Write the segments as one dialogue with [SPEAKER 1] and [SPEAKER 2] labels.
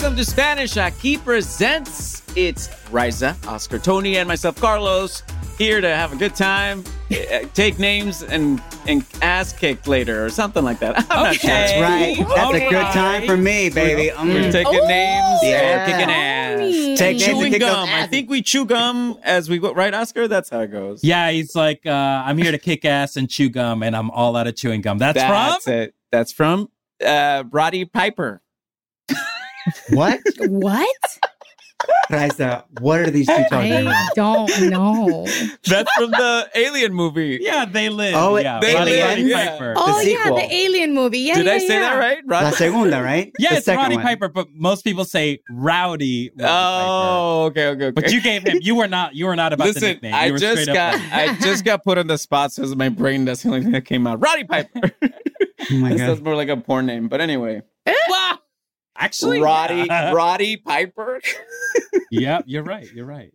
[SPEAKER 1] Welcome to Spanish Aquí Presents. It's Riza, Oscar, Tony, and myself, Carlos, here to have a good time, eh, take names, and and ass kicked later or something like that. I'm not sure.
[SPEAKER 2] That's right. That's a good time for me, baby.
[SPEAKER 1] We're
[SPEAKER 2] Mm.
[SPEAKER 1] taking names
[SPEAKER 2] Yeah.
[SPEAKER 1] and kicking ass.
[SPEAKER 2] Take names and
[SPEAKER 1] Chewing
[SPEAKER 2] kick
[SPEAKER 1] gum.
[SPEAKER 2] ass.
[SPEAKER 1] I think we chew gum as we go. Right, Oscar? That's how it goes.
[SPEAKER 3] Yeah, he's like, uh, I'm here to kick ass and chew gum, and I'm all out of chewing gum. That's,
[SPEAKER 1] That's
[SPEAKER 3] from That's
[SPEAKER 1] it. That's from uh, Roddy Piper.
[SPEAKER 2] What?
[SPEAKER 4] What?
[SPEAKER 2] Raisa, what are these two talking about?
[SPEAKER 4] I don't know.
[SPEAKER 1] That's from the Alien movie.
[SPEAKER 3] yeah, they live.
[SPEAKER 2] Oh,
[SPEAKER 3] yeah,
[SPEAKER 1] They
[SPEAKER 3] Roddy
[SPEAKER 1] Live,
[SPEAKER 3] Roddy
[SPEAKER 1] yeah.
[SPEAKER 3] Piper.
[SPEAKER 4] Oh yeah,
[SPEAKER 2] sequel.
[SPEAKER 4] the Alien movie. Yeah,
[SPEAKER 1] Did
[SPEAKER 4] yeah,
[SPEAKER 1] I say
[SPEAKER 4] yeah.
[SPEAKER 1] that right?
[SPEAKER 2] La
[SPEAKER 1] Roddy?
[SPEAKER 2] segunda, right?
[SPEAKER 3] yeah,
[SPEAKER 2] the
[SPEAKER 3] it's
[SPEAKER 2] second
[SPEAKER 3] Roddy
[SPEAKER 2] one.
[SPEAKER 3] Piper, but most people say Rowdy. Roddy
[SPEAKER 1] Oh, okay, okay, okay.
[SPEAKER 3] But you gave him. You were not. You were not about the
[SPEAKER 1] Listen,
[SPEAKER 3] nickname.
[SPEAKER 1] I
[SPEAKER 3] were
[SPEAKER 1] just
[SPEAKER 3] straight
[SPEAKER 1] got
[SPEAKER 3] up.
[SPEAKER 1] I just got put on the spot, so my brain that's the only thing that came out. Roddy Piper.
[SPEAKER 2] Oh my
[SPEAKER 1] That
[SPEAKER 2] god.
[SPEAKER 1] sounds more like a porn name, but anyway.
[SPEAKER 3] Wow. Actually,
[SPEAKER 1] Roddy
[SPEAKER 3] yeah.
[SPEAKER 1] Roddy Piper.
[SPEAKER 3] yeah, you're right. You're right.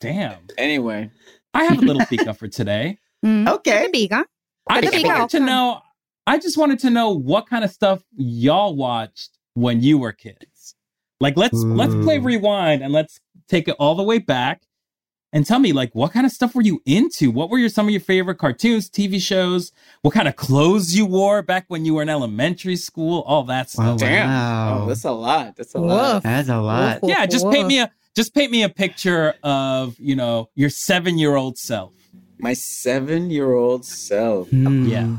[SPEAKER 3] Damn.
[SPEAKER 1] anyway,
[SPEAKER 3] I have a little pika for today.
[SPEAKER 4] Mm.
[SPEAKER 2] Okay.
[SPEAKER 4] Biga.
[SPEAKER 3] I just
[SPEAKER 4] Pika.
[SPEAKER 3] wanted to know. I just wanted to know what kind of stuff y'all watched when you were kids. Like let's let's play rewind and let's take it all the way back and tell me like what kind of stuff were you into? What were your some of your favorite cartoons, TV shows? What kind of clothes you wore back when you were in elementary school? All that
[SPEAKER 2] Oh,
[SPEAKER 3] stuff.
[SPEAKER 1] damn.
[SPEAKER 2] wow.
[SPEAKER 1] Oh, that's a lot. That's a lot.
[SPEAKER 2] That's a lot.
[SPEAKER 4] Woof.
[SPEAKER 3] Yeah, just paint me a just paint me a picture of, you know, your 7-year-old self.
[SPEAKER 1] My seven-year-old self.
[SPEAKER 2] Hmm.
[SPEAKER 3] Yeah.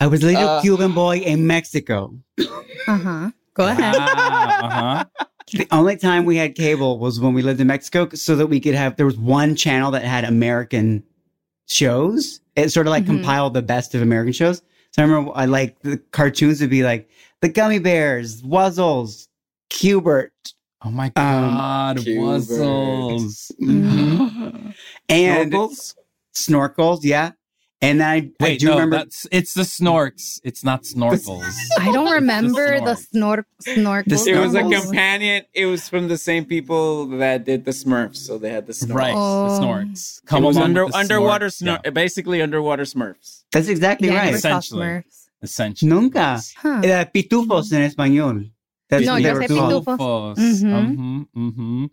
[SPEAKER 2] I was a little
[SPEAKER 1] Uh,
[SPEAKER 2] Cuban boy in Mexico.
[SPEAKER 4] Uh huh. Go ahead.
[SPEAKER 3] Ah, uh-huh.
[SPEAKER 2] The only time we had cable was when we lived in Mexico so that we could have, there was one channel that had American shows. It sort of like
[SPEAKER 4] Mhm.
[SPEAKER 2] compiled the best of American shows. So I remember I like the cartoons would be like the Gummy Bears, Wuzzles, Cubert,
[SPEAKER 3] Oh my
[SPEAKER 2] Um,
[SPEAKER 3] god,
[SPEAKER 1] Cubert.
[SPEAKER 3] Wuzzles.
[SPEAKER 4] Mm-hmm.
[SPEAKER 2] and
[SPEAKER 1] Snorkels?
[SPEAKER 2] snorkels. Yeah. And I, I
[SPEAKER 3] Wait,
[SPEAKER 2] do
[SPEAKER 3] no,
[SPEAKER 2] remember.
[SPEAKER 3] that's it's the snorks. It's not snorkels.
[SPEAKER 4] I don't remember the
[SPEAKER 3] snort.
[SPEAKER 4] snor snorkel.
[SPEAKER 2] The
[SPEAKER 1] It was a companion. It was from the same people that did the Smurfs, so they had the Smurfs.
[SPEAKER 3] right,
[SPEAKER 4] Oh.
[SPEAKER 3] the snorks.
[SPEAKER 1] It was under
[SPEAKER 3] the
[SPEAKER 1] underwater
[SPEAKER 3] snort-
[SPEAKER 1] snor- basically underwater Smurfs.
[SPEAKER 2] That's exactly
[SPEAKER 4] Yeah,
[SPEAKER 2] right.
[SPEAKER 3] Essentially.
[SPEAKER 4] Smurfs.
[SPEAKER 3] Essentially.
[SPEAKER 2] Nunca.
[SPEAKER 4] Huh.
[SPEAKER 2] Uh, pitufos en español. That's
[SPEAKER 4] No,
[SPEAKER 2] what
[SPEAKER 4] yo
[SPEAKER 2] they were
[SPEAKER 4] sé
[SPEAKER 2] called.
[SPEAKER 4] pitufos.
[SPEAKER 3] Pitufos.
[SPEAKER 4] Mhm.
[SPEAKER 3] Mhm, mhm.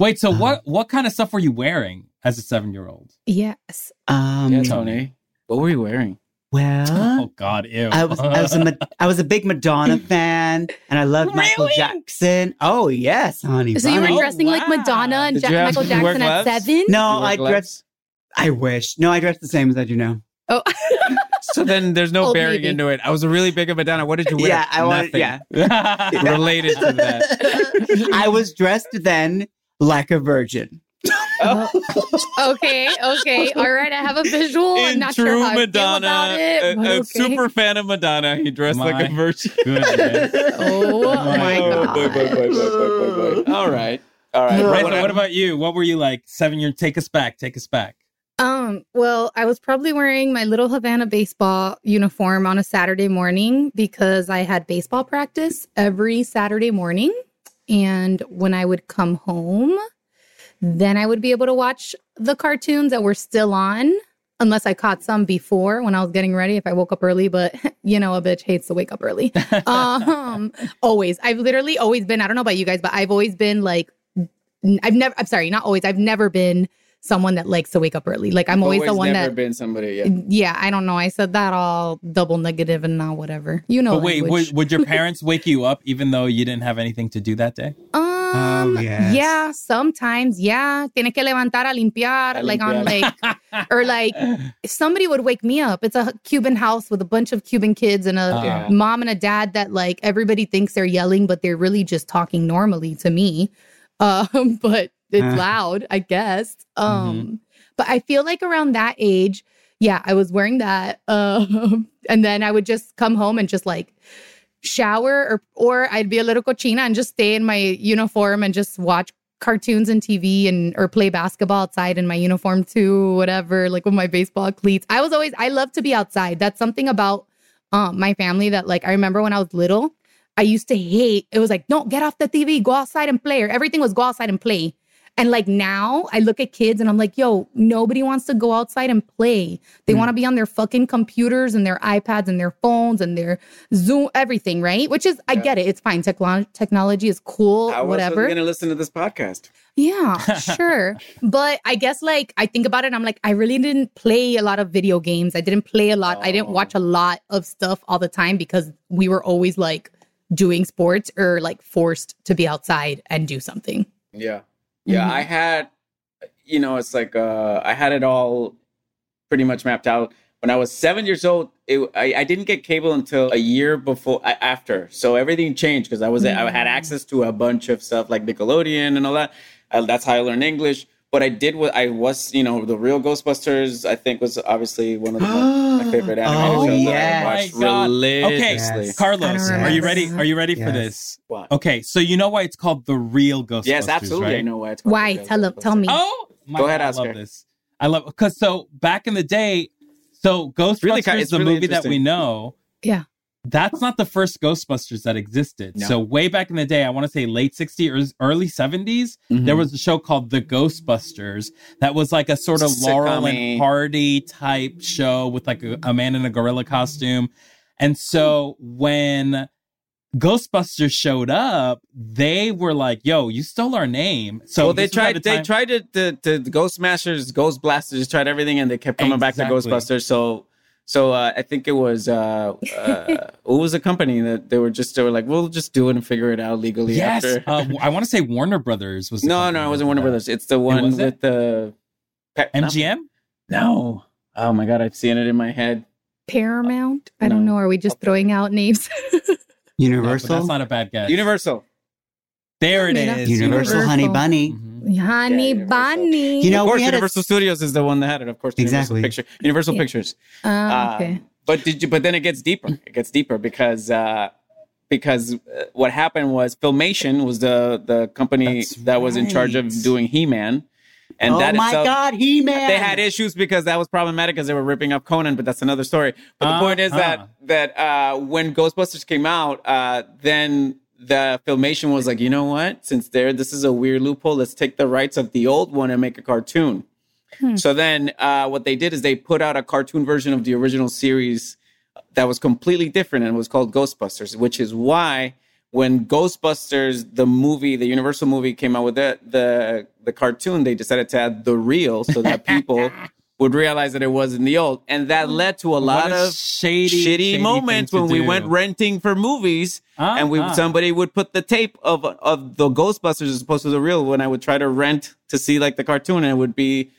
[SPEAKER 3] Wait, so
[SPEAKER 2] Uh-huh.
[SPEAKER 3] what what kind of stuff were you wearing as a seven year old?
[SPEAKER 4] Yes.
[SPEAKER 2] Um,
[SPEAKER 1] yeah, Tony. What were you wearing?
[SPEAKER 2] well,
[SPEAKER 3] Oh God, ew.
[SPEAKER 2] I was I was a Ma- I was a big Madonna fan, and I loved Michael
[SPEAKER 3] Really?
[SPEAKER 2] Jackson. Oh yes, honey.
[SPEAKER 4] So you were
[SPEAKER 2] bunny.
[SPEAKER 3] Oh,
[SPEAKER 4] dressing like oh,
[SPEAKER 3] wow.
[SPEAKER 4] Madonna and
[SPEAKER 1] Did
[SPEAKER 4] Jack-
[SPEAKER 1] you have-
[SPEAKER 4] Michael
[SPEAKER 1] did you
[SPEAKER 4] Jackson at
[SPEAKER 1] gloves?
[SPEAKER 4] seven?
[SPEAKER 2] No,
[SPEAKER 1] You wore
[SPEAKER 2] I
[SPEAKER 1] gloves?
[SPEAKER 2] dressed. I wish. No, I dressed the same as I do now.
[SPEAKER 4] Oh.
[SPEAKER 1] So then there's no
[SPEAKER 4] Old
[SPEAKER 1] bearing
[SPEAKER 4] Navy.
[SPEAKER 1] into it. I was a really big of Madonna. What did you wear?
[SPEAKER 2] Yeah, I wanted-
[SPEAKER 1] Nothing.
[SPEAKER 2] yeah.
[SPEAKER 1] Related to that.
[SPEAKER 2] I was dressed then like a virgin.
[SPEAKER 4] okay, okay. All right, I have a visual. I'm not
[SPEAKER 1] true
[SPEAKER 4] sure how
[SPEAKER 1] Madonna,
[SPEAKER 4] I feel about it.
[SPEAKER 1] a,
[SPEAKER 4] but
[SPEAKER 1] a
[SPEAKER 4] okay.
[SPEAKER 1] super fan of Madonna, he dressed like a virgin.
[SPEAKER 4] Oh my
[SPEAKER 1] Oh,
[SPEAKER 4] god.
[SPEAKER 1] boy, boy, boy, boy, boy, boy, boy. All right. All right.
[SPEAKER 2] No.
[SPEAKER 3] Right,
[SPEAKER 1] What
[SPEAKER 3] what about you? What were you like? Seven year take us back, take us back.
[SPEAKER 4] Um, well, I was probably wearing my little Havana baseball uniform on a Saturday morning because I had baseball practice every Saturday morning. And when I would come home, then I would be able to watch the cartoons that were still on, unless I caught some before when I was getting ready if I woke up early. But you know, a bitch hates to wake up early. um, always. I've literally always been, I don't know about you guys, but I've always been like, I've never, I'm sorry, not always, I've never been someone that likes to wake up early. Like I'm always, the one
[SPEAKER 1] never
[SPEAKER 4] that
[SPEAKER 1] been somebody. Yeah.
[SPEAKER 4] yeah, I don't know. I said that all double negative and now whatever. You know.
[SPEAKER 3] but wait, would, would your parents wake you up even though you didn't have anything to do that day?
[SPEAKER 4] Um.
[SPEAKER 2] yes.
[SPEAKER 4] Yeah. Sometimes. Yeah. Tiene que levantar a limpiar.
[SPEAKER 1] A
[SPEAKER 4] like on like, or like, somebody would wake me up. It's a Cuban house with a bunch of Cuban kids and a
[SPEAKER 3] Uh,
[SPEAKER 1] Yeah.
[SPEAKER 4] mom and a dad that like everybody thinks they're yelling, but they're really just talking normally to me. Um. But it's
[SPEAKER 2] Uh.
[SPEAKER 4] loud, I guess. Um,
[SPEAKER 2] Mm-hmm.
[SPEAKER 4] but I feel like around that age, yeah, I was wearing that. Um, and then I would just come home and just like shower or or I'd be a little cochina and just stay in my uniform and just watch cartoons and TV and or play basketball outside in my uniform too, whatever, like with my baseball cleats. I was always I love to be outside. That's something about um my family that like I remember when I was little, I used to hate it was like, no, get off the TV, go outside and play. Or everything was go outside and play. And like now I look at kids and I'm like, yo, nobody wants to go outside and play. They mm. want to be on their fucking computers and their iPads and their phones and their Zoom, everything, right? Which is, I get it. It's fine. Techlo- technology is cool,
[SPEAKER 1] How
[SPEAKER 4] whatever.
[SPEAKER 1] going to listen to this podcast?
[SPEAKER 4] Yeah, sure. but I guess like I think about it, I'm like, I really didn't play a lot of video games. I didn't play a lot. I didn't
[SPEAKER 1] Oh.
[SPEAKER 4] watch a lot of stuff all the time because we were always like doing sports or like forced to be outside and do something.
[SPEAKER 1] Yeah. Yeah.
[SPEAKER 4] Mhm.
[SPEAKER 1] I had, you know, it's like, uh, I had it all pretty much mapped out. When I was seven years old, it, I, I didn't get cable until a year before, after. So everything changed because I was, I had
[SPEAKER 4] Mm.
[SPEAKER 1] access to a bunch of stuff like Nickelodeon and all that. Uh, that's how I learned English. But I did what I was, you know, the real Ghostbusters. I think was obviously one of the, my favorite animated
[SPEAKER 2] Oh,
[SPEAKER 1] shows that
[SPEAKER 2] yes.
[SPEAKER 1] I watched
[SPEAKER 3] Oh my God.
[SPEAKER 1] religiously.
[SPEAKER 2] Yes.
[SPEAKER 3] Carlos,
[SPEAKER 4] I
[SPEAKER 3] are you ready? Are you ready for this?
[SPEAKER 1] What?
[SPEAKER 3] Okay, so you know why it's called the real Ghostbusters?
[SPEAKER 1] Yes, absolutely. I know why it's called
[SPEAKER 4] Why?
[SPEAKER 1] the
[SPEAKER 4] Tell- tell me.
[SPEAKER 3] Oh, my
[SPEAKER 1] Go ahead,
[SPEAKER 3] God, I
[SPEAKER 1] ask
[SPEAKER 3] love this. I love because so back in the day, so Ghostbusters,
[SPEAKER 1] really ki- it's
[SPEAKER 3] the
[SPEAKER 1] really
[SPEAKER 3] movie that we know,
[SPEAKER 4] Yeah.
[SPEAKER 3] That's not the first Ghostbusters that existed.
[SPEAKER 1] No.
[SPEAKER 3] So way back in the day, I want to say late 60s or early 70s,
[SPEAKER 1] Mm-hmm.
[SPEAKER 3] there was a show called The Ghostbusters that was like a sort of Laurel
[SPEAKER 1] Sitcom-y.
[SPEAKER 3] and Hardy type show with like a, a man in a gorilla costume. And so when Ghostbusters showed up, they were like, "Yo, you stole our name." So
[SPEAKER 1] well, they
[SPEAKER 3] this was at
[SPEAKER 1] tried. They
[SPEAKER 3] time-
[SPEAKER 1] tried to, to, to the Ghost Smashers, Ghost Blasters, tried everything, and they kept coming back to Ghostbusters. So, so uh, I think it was uh, uh, what was a company that they were just they were like, we'll just do it and figure it out legally.
[SPEAKER 3] Yes,
[SPEAKER 1] After.
[SPEAKER 3] uh, I want to say Warner Brothers was. the
[SPEAKER 1] no, no, it wasn't Warner
[SPEAKER 3] that.
[SPEAKER 1] Brothers. It's the one
[SPEAKER 3] was it?
[SPEAKER 1] with the Pe-
[SPEAKER 3] MGM.
[SPEAKER 1] No. Oh my god, I've seen it in my head.
[SPEAKER 4] Paramount? I don't
[SPEAKER 1] No.
[SPEAKER 4] know. Are we just throwing out names?
[SPEAKER 3] No,
[SPEAKER 2] Universal.
[SPEAKER 3] that's not a bad guess.
[SPEAKER 1] Universal.
[SPEAKER 3] there it
[SPEAKER 4] I mean,
[SPEAKER 3] is.
[SPEAKER 2] Universal,
[SPEAKER 4] Universal.
[SPEAKER 2] Honey Bunny.
[SPEAKER 3] Mhm.
[SPEAKER 4] Honey
[SPEAKER 1] Universal.
[SPEAKER 4] Bunny.
[SPEAKER 2] You know,
[SPEAKER 1] of course,
[SPEAKER 2] we had a-
[SPEAKER 1] Universal Studios is the one that had it. Of course, Universal
[SPEAKER 2] Exactly.
[SPEAKER 1] Picture, Universal
[SPEAKER 4] Yeah.
[SPEAKER 1] Pictures.
[SPEAKER 4] Ah, okay.
[SPEAKER 1] Um, but did you? But then it gets deeper. It gets deeper because uh, because uh, what happened was Filmation was the the company
[SPEAKER 2] That's
[SPEAKER 1] that was in charge of doing He Man, and
[SPEAKER 2] oh
[SPEAKER 1] that
[SPEAKER 2] my
[SPEAKER 1] itself,
[SPEAKER 2] God, He Man.
[SPEAKER 1] They had issues because that was problematic because they were ripping up Conan, but that's another story. But the
[SPEAKER 3] Uh,
[SPEAKER 1] point is
[SPEAKER 3] uh.
[SPEAKER 1] that that uh, when Ghostbusters came out, uh, then the filmation was like, you know what? Since there, this is a weird loophole. Let's take the rights of the old one and make a cartoon.
[SPEAKER 4] Hmm.
[SPEAKER 1] So then, uh, what they did is they put out a cartoon version of the original series that was completely different and was called Ghostbusters, which is why when Ghostbusters, the movie, the Universal movie, came out with the the the cartoon, they decided to add the real so that people would realize that it wasn't the old, and that led to a lot
[SPEAKER 3] a
[SPEAKER 1] of
[SPEAKER 3] shady,
[SPEAKER 1] shitty
[SPEAKER 3] shady
[SPEAKER 1] moments when we
[SPEAKER 3] do.
[SPEAKER 1] went renting for movies
[SPEAKER 3] Uh,
[SPEAKER 1] and we
[SPEAKER 3] uh.
[SPEAKER 1] somebody would put the tape of of the Ghostbusters as opposed to the real when I would try to rent to see like the cartoon and it would be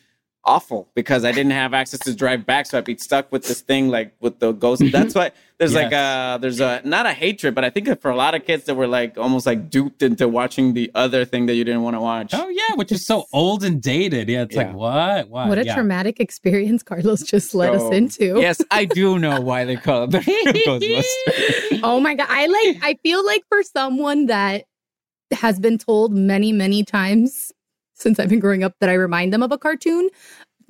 [SPEAKER 1] awful because I didn't have access to drive back so I'd be stuck with this thing like with the ghost mm-hmm. that's why there's like a uh, there's a not a hatred but I think that for a lot of kids that were like almost like duped into watching the other thing that you didn't want to watch
[SPEAKER 3] Oh yeah, which is so old and dated. Yeah, it's
[SPEAKER 1] Yeah.
[SPEAKER 3] like what? Why?
[SPEAKER 4] what a
[SPEAKER 3] yeah.
[SPEAKER 4] traumatic experience Carlos just led us into.
[SPEAKER 1] yes I do know why they call it the Ghostbusters
[SPEAKER 4] oh my god i like i feel like for someone that has been told many many times since i've been growing up that i remind them of a cartoon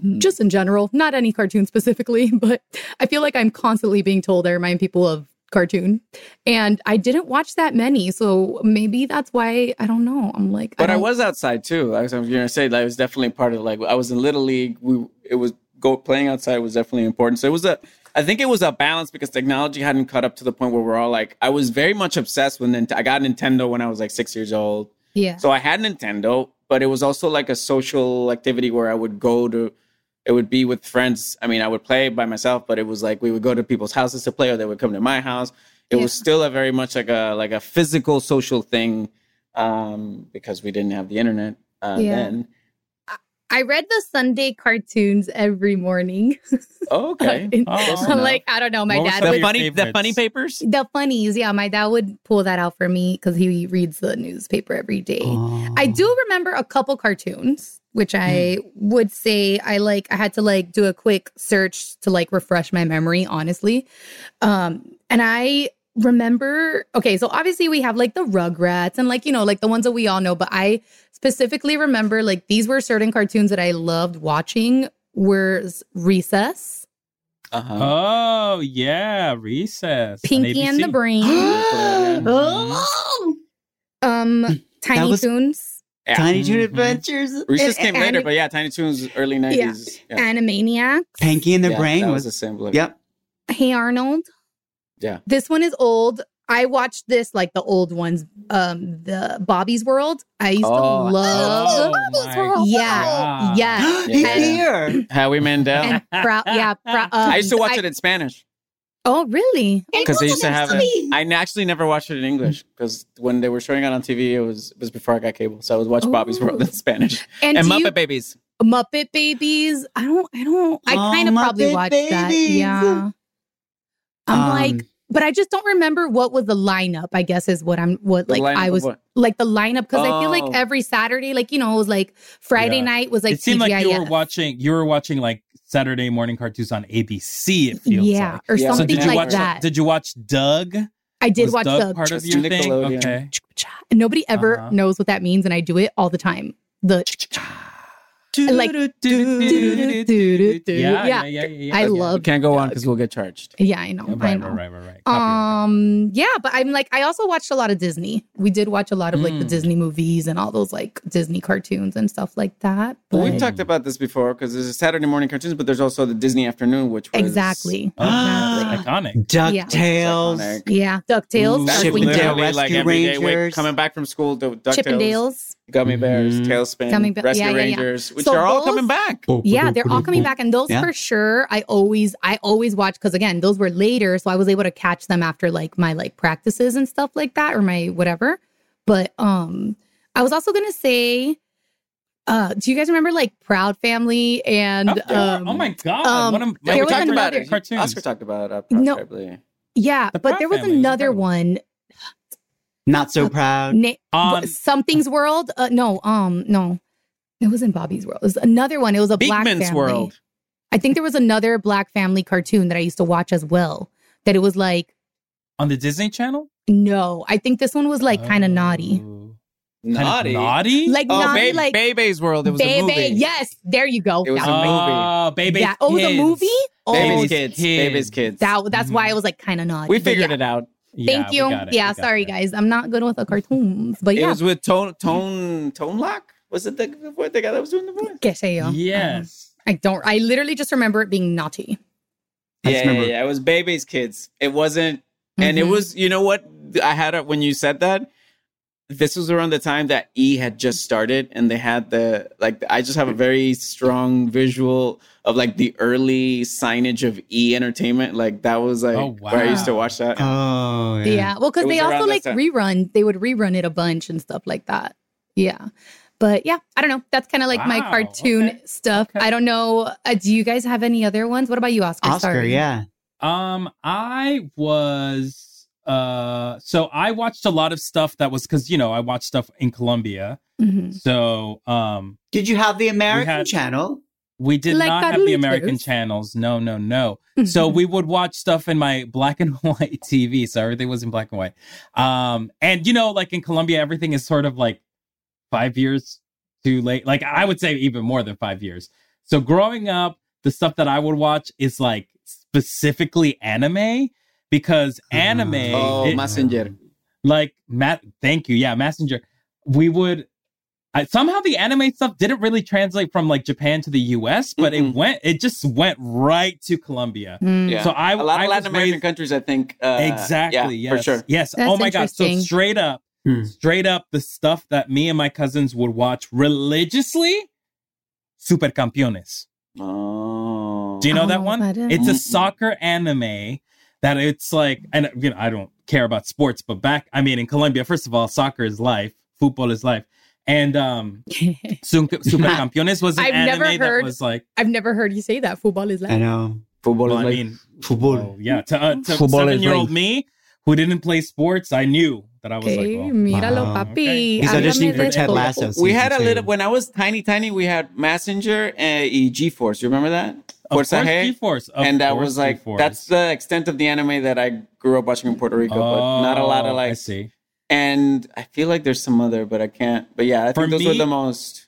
[SPEAKER 4] mm-hmm. just in general not any cartoon specifically but i feel like i'm constantly being told i remind people of cartoon and i didn't watch that many so maybe that's why i don't know i'm like
[SPEAKER 1] But I,
[SPEAKER 4] don't-
[SPEAKER 1] was outside too. I was gonna say that I was definitely part of like I was in little league. We it was go playing outside was definitely important. So it was a I think it was a balance because technology hadn't caught up to the point where we're all like I was very much obsessed with Nintendo. I got Nintendo when I was like six years old.
[SPEAKER 4] yeah
[SPEAKER 1] So I had Nintendo, but it was also like a social activity where I would go to. It would be with friends. I mean, I would play by myself, but it was like we would go to people's houses to play, or they would come to my house. It was still a very much like a like a physical social thing um, because we didn't have the internet uh,
[SPEAKER 4] Yeah.
[SPEAKER 1] then.
[SPEAKER 4] I read the Sunday cartoons every morning.
[SPEAKER 1] Oh, okay.
[SPEAKER 3] Oh,
[SPEAKER 4] like I don't know, my
[SPEAKER 3] What
[SPEAKER 4] dad
[SPEAKER 3] some
[SPEAKER 1] the
[SPEAKER 3] of
[SPEAKER 4] would
[SPEAKER 1] funny, the funny papers.
[SPEAKER 4] the funnies. Yeah, my dad would pull that out for me because he reads the newspaper every day.
[SPEAKER 2] Oh.
[SPEAKER 4] I do remember a couple cartoons, which I would say I like. I had to like do a quick search to like refresh my memory, honestly. Um, and I remember. Okay, so obviously we have like the Rugrats and like you know like the ones that we all know, but I specifically remember like these were certain cartoons that I loved watching. Was Recess,
[SPEAKER 1] Uh-huh.
[SPEAKER 3] Oh yeah, Recess.
[SPEAKER 4] Pinky and the Brain,
[SPEAKER 2] Oh!
[SPEAKER 4] um, Tiny
[SPEAKER 2] was-
[SPEAKER 4] Toons,
[SPEAKER 1] Yeah.
[SPEAKER 2] Tiny Toon
[SPEAKER 3] Mhm.
[SPEAKER 2] Adventures.
[SPEAKER 1] Recess
[SPEAKER 4] and-
[SPEAKER 1] came later, but yeah, Tiny Toons early nineties. Yeah.
[SPEAKER 4] Animaniacs.
[SPEAKER 2] Pinky in the
[SPEAKER 1] Yeah,
[SPEAKER 2] Brain
[SPEAKER 1] that
[SPEAKER 2] was.
[SPEAKER 1] was a symbol.
[SPEAKER 2] Yep.
[SPEAKER 4] Hey Arnold.
[SPEAKER 1] Yeah.
[SPEAKER 4] This one is old. I watched this like the old ones. Um, the Bobby's World. I used
[SPEAKER 1] Oh,
[SPEAKER 4] to love.
[SPEAKER 3] Oh, my
[SPEAKER 4] Yeah, yeah.
[SPEAKER 1] Yeah.
[SPEAKER 2] here.
[SPEAKER 1] Howie Mandel.
[SPEAKER 4] And proud, yeah. Prou-
[SPEAKER 1] I used to
[SPEAKER 4] um,
[SPEAKER 1] watch
[SPEAKER 4] I-
[SPEAKER 1] it in Spanish
[SPEAKER 4] Oh, really?
[SPEAKER 1] because they used to have it. I actually never watched it in English because when they were showing it on TV, it was it was before I got cable, so I would watch Bobby's World in Spanish
[SPEAKER 4] And,
[SPEAKER 1] and Muppet
[SPEAKER 4] you,
[SPEAKER 1] Babies.
[SPEAKER 4] Muppet Babies. I don't. I don't. I
[SPEAKER 2] Oh,
[SPEAKER 4] kind of probably
[SPEAKER 2] Muppet
[SPEAKER 4] watched that. Yeah. I'm
[SPEAKER 2] Um,
[SPEAKER 4] like, but I just don't remember what was the lineup. I guess is what I'm. What
[SPEAKER 1] The
[SPEAKER 4] like I was
[SPEAKER 1] what?
[SPEAKER 4] like the lineup because I feel
[SPEAKER 1] Oh.
[SPEAKER 4] like every Saturday, like you know, it was like Friday
[SPEAKER 3] Yeah.
[SPEAKER 4] night was like
[SPEAKER 3] it seemed like you were watching. You were watching like Saturday morning cartoons on ABC. It feels
[SPEAKER 4] yeah,
[SPEAKER 3] like.
[SPEAKER 4] or
[SPEAKER 1] Yeah.
[SPEAKER 4] Something
[SPEAKER 3] so did you
[SPEAKER 4] like
[SPEAKER 3] watch?
[SPEAKER 4] that.
[SPEAKER 3] Did you watch Doug?
[SPEAKER 4] I did
[SPEAKER 3] Was
[SPEAKER 4] watch
[SPEAKER 3] Doug
[SPEAKER 4] the
[SPEAKER 3] part of your thing. Okay.
[SPEAKER 4] nobody ever
[SPEAKER 3] Uh-huh.
[SPEAKER 4] knows what that means, and I do it all the time. The like
[SPEAKER 3] Yeah,
[SPEAKER 4] yeah,
[SPEAKER 3] yeah.
[SPEAKER 4] I love.
[SPEAKER 1] can't go on because we'll get charged.
[SPEAKER 4] Yeah, I know.
[SPEAKER 3] Yeah,
[SPEAKER 4] I
[SPEAKER 3] Right,
[SPEAKER 4] know.
[SPEAKER 3] right, right, right, right.
[SPEAKER 4] Um, yeah, but I'm like, I also watched a lot of Disney. We did watch a lot of like the. Disney movies and all those like Disney cartoons and stuff like that.
[SPEAKER 1] Well, we've talked about this before because there's a Saturday morning cartoons, but there's also the Disney afternoon, which was
[SPEAKER 4] exactly,
[SPEAKER 3] iconic.
[SPEAKER 2] DuckTales.
[SPEAKER 4] Yeah, Ducktales.
[SPEAKER 3] Ooh,
[SPEAKER 1] That's
[SPEAKER 2] Shipping
[SPEAKER 4] Earthling
[SPEAKER 2] Dale
[SPEAKER 4] Jump,
[SPEAKER 1] literally like
[SPEAKER 2] Rescue
[SPEAKER 1] every day, wake,
[SPEAKER 2] Rangers.
[SPEAKER 1] coming back from school, DuckTales. Gummy Bears,
[SPEAKER 2] Mhm.
[SPEAKER 1] TaleSpin,
[SPEAKER 4] Gummy Be-
[SPEAKER 1] Rescue
[SPEAKER 4] yeah, yeah, yeah.
[SPEAKER 1] Which
[SPEAKER 4] So
[SPEAKER 1] are all
[SPEAKER 4] those-
[SPEAKER 1] coming back.
[SPEAKER 4] Yeah, they're all coming back, and those
[SPEAKER 2] Yeah.
[SPEAKER 4] for sure. I always, I always watch because again, those were later, so I was able to catch them after like my like practices and stuff like that, or my whatever. But um, I was also gonna say, uh, do you guys remember like Proud Family and
[SPEAKER 3] Oh,
[SPEAKER 4] um,
[SPEAKER 3] oh my god!
[SPEAKER 4] um,
[SPEAKER 3] one of
[SPEAKER 1] Yeah,
[SPEAKER 3] my
[SPEAKER 4] there
[SPEAKER 1] we
[SPEAKER 4] was
[SPEAKER 1] talked about
[SPEAKER 4] another-
[SPEAKER 1] it.
[SPEAKER 3] cartoons.
[SPEAKER 1] Oscar talked about uh,
[SPEAKER 4] No.
[SPEAKER 1] probably.
[SPEAKER 4] yeah,
[SPEAKER 3] The
[SPEAKER 4] but
[SPEAKER 3] Proud
[SPEAKER 4] there was
[SPEAKER 3] Family
[SPEAKER 4] another one,
[SPEAKER 2] Not so proud.
[SPEAKER 4] na-
[SPEAKER 3] Um,
[SPEAKER 4] Something's World. Uh, no, um, no, it wasn't Bobby's World. It was another one. It was a black family.
[SPEAKER 1] World.
[SPEAKER 4] I think there was another black family cartoon that I used to watch as well. That it was like
[SPEAKER 3] on the Disney Channel.
[SPEAKER 4] no, I think this one was like kind of naughty.
[SPEAKER 3] Oh.
[SPEAKER 1] Naughty.
[SPEAKER 3] Kind of naughty.
[SPEAKER 4] Like
[SPEAKER 1] Oh,
[SPEAKER 4] naughty,
[SPEAKER 1] Ba-
[SPEAKER 4] like
[SPEAKER 1] Bebe's World. It was a movie.
[SPEAKER 4] Yes, there you go.
[SPEAKER 1] It was
[SPEAKER 4] That-
[SPEAKER 1] a movie.
[SPEAKER 3] Oh, baby.
[SPEAKER 4] that- oh, it was a movie. Oh,
[SPEAKER 1] Bebe's
[SPEAKER 3] Bebe's
[SPEAKER 1] kids.
[SPEAKER 3] Kids.
[SPEAKER 1] Bebe's kids.
[SPEAKER 4] that, that's why
[SPEAKER 3] Mhm.
[SPEAKER 4] it was like kind of naughty.
[SPEAKER 1] we figured
[SPEAKER 4] yeah.
[SPEAKER 1] it out.
[SPEAKER 4] Thank you. Yeah, sorry guys, I'm not good with the cartoons, but yeah, It
[SPEAKER 1] was with Tone Tone Tone Loc. Was it the, the boy- the guy that was doing the voice?
[SPEAKER 4] Que sé yo.
[SPEAKER 3] Yes.
[SPEAKER 4] I don't. I literally just remember it being naughty.
[SPEAKER 1] Yeah, yeah, yeah. It was Bebe's kids. It wasn't, and it
[SPEAKER 4] Mhm.
[SPEAKER 1] was. You know what? I had it when you said that. This was around the time that E had just started, and they had the like. I just have a very strong visual of like the early signage of E Entertainment. Like that was like
[SPEAKER 3] Oh,
[SPEAKER 1] where I used to watch that.
[SPEAKER 2] Oh,
[SPEAKER 4] Yeah.
[SPEAKER 2] yeah.
[SPEAKER 4] Well, because they also like
[SPEAKER 1] time.
[SPEAKER 4] rerun. They would rerun it a bunch and stuff like that. Yeah. But yeah, I don't know. That's kind of like my cartoon
[SPEAKER 3] okay,
[SPEAKER 4] stuff.
[SPEAKER 3] okay.
[SPEAKER 4] I don't know. Uh, do you guys have any other ones? What about you, Oscar?
[SPEAKER 2] Oscar,
[SPEAKER 4] Sorry.
[SPEAKER 2] yeah.
[SPEAKER 3] Um, I was uh so I watched a lot of stuff that was because you know I watched stuff in Colombia.
[SPEAKER 4] Mhm.
[SPEAKER 3] So um
[SPEAKER 2] Did you have the American
[SPEAKER 3] had-
[SPEAKER 2] channel?
[SPEAKER 3] we did
[SPEAKER 4] Like
[SPEAKER 3] not have the
[SPEAKER 4] Carlitos.
[SPEAKER 3] American channels. No, no, no. So we would watch stuff in my black and white TV. So everything was in black and white. Um, and you know, like in Colombia, everything is sort of like five years too late. Like I would say even more than five years. So growing up, the stuff that I would watch is like specifically anime because anime,
[SPEAKER 1] Oh,
[SPEAKER 3] it-
[SPEAKER 1] Mazinger.
[SPEAKER 3] like Matt, thank you. Yeah, Mazinger. We would I, somehow the anime stuff didn't really translate from like Japan to the US, but
[SPEAKER 1] Mm-mm.
[SPEAKER 3] it went, it just went right to Colombia.
[SPEAKER 4] Mm.
[SPEAKER 1] Yeah.
[SPEAKER 3] So I,
[SPEAKER 1] a lot
[SPEAKER 3] I
[SPEAKER 1] of Latin American
[SPEAKER 3] raised-
[SPEAKER 1] countries, I think. Uh,
[SPEAKER 3] exactly.
[SPEAKER 1] Yeah,
[SPEAKER 3] yes.
[SPEAKER 1] for sure.
[SPEAKER 3] Yes.
[SPEAKER 4] That's
[SPEAKER 3] oh my god. So straight up,
[SPEAKER 2] Hmm.
[SPEAKER 3] straight up, the stuff that me and my cousins would watch religiously, Supercampeones.
[SPEAKER 1] Oh.
[SPEAKER 3] Do you know
[SPEAKER 4] don't
[SPEAKER 3] that one?
[SPEAKER 4] what that is.
[SPEAKER 3] It's a soccer anime that it's like, and you know, I don't care about sports, but back, I mean, in Colombia, first of all, soccer is life, football is life. And um, Super Campeones was an
[SPEAKER 4] I've
[SPEAKER 3] anime
[SPEAKER 4] never heard-
[SPEAKER 3] that was like,
[SPEAKER 4] I've never heard you say that. Football is life.
[SPEAKER 2] I
[SPEAKER 4] like
[SPEAKER 2] know.
[SPEAKER 1] Football
[SPEAKER 3] well,
[SPEAKER 1] is
[SPEAKER 3] I
[SPEAKER 1] like
[SPEAKER 3] mean,
[SPEAKER 2] Football.
[SPEAKER 3] oh, yeah, to, uh, to
[SPEAKER 1] Football is
[SPEAKER 3] seven-year-old me who didn't play sports, I knew that I was
[SPEAKER 4] Okay,
[SPEAKER 3] like, well,
[SPEAKER 4] míralo,
[SPEAKER 2] Wow.
[SPEAKER 4] papi.
[SPEAKER 3] Okay.
[SPEAKER 2] He's auditioning for Ted. Lasso.
[SPEAKER 1] we had a
[SPEAKER 2] two.
[SPEAKER 1] little when I was tiny, tiny. We had Mazinger and e G-Force. You remember that?
[SPEAKER 3] of
[SPEAKER 1] Forza
[SPEAKER 3] course,
[SPEAKER 1] Hey?
[SPEAKER 3] G-Force. Of
[SPEAKER 1] and that was like
[SPEAKER 3] G-Force.
[SPEAKER 1] that's the extent of the anime that I grew up watching in Puerto Rico, but not a lot of
[SPEAKER 3] Oh, I
[SPEAKER 1] like.
[SPEAKER 3] see.
[SPEAKER 1] And I feel like there's some other, but I can't. But yeah, I
[SPEAKER 3] For
[SPEAKER 1] think those were
[SPEAKER 3] me-
[SPEAKER 1] the most.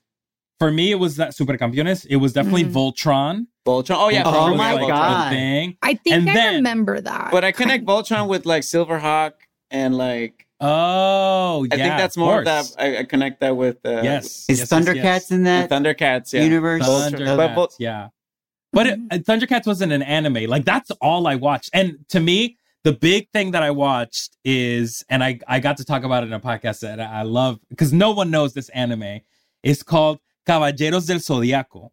[SPEAKER 3] For me, it was that Super Campeones. It was definitely
[SPEAKER 4] Mhm.
[SPEAKER 3] Voltron.
[SPEAKER 1] Voltron. Oh yeah,
[SPEAKER 2] Oh
[SPEAKER 1] Voltron
[SPEAKER 3] was,
[SPEAKER 2] my
[SPEAKER 1] was
[SPEAKER 3] like,
[SPEAKER 2] God.
[SPEAKER 3] Thing.
[SPEAKER 4] I think
[SPEAKER 3] And
[SPEAKER 4] I
[SPEAKER 3] then-
[SPEAKER 4] remember that.
[SPEAKER 1] But I connect Voltron with like Silverhawk and like
[SPEAKER 3] Oh, yeah.
[SPEAKER 1] I think that's more of that. I, I connect that with uh,
[SPEAKER 3] Yes.
[SPEAKER 2] Is
[SPEAKER 3] yes, yes,
[SPEAKER 2] Thundercats
[SPEAKER 3] yes.
[SPEAKER 2] in
[SPEAKER 1] with
[SPEAKER 2] that
[SPEAKER 1] Thundercats. Yeah,
[SPEAKER 2] universe?
[SPEAKER 1] Voltron.
[SPEAKER 2] of-
[SPEAKER 1] But
[SPEAKER 3] Thundercats,
[SPEAKER 1] Vol-
[SPEAKER 3] yeah. But it, uh, Thundercats wasn't an anime. Like that's all I watched. And to me, the big thing that I watched is, and I I got to talk about it in a podcast that I love because no one knows this anime. It's called Caballeros del Zodiaco,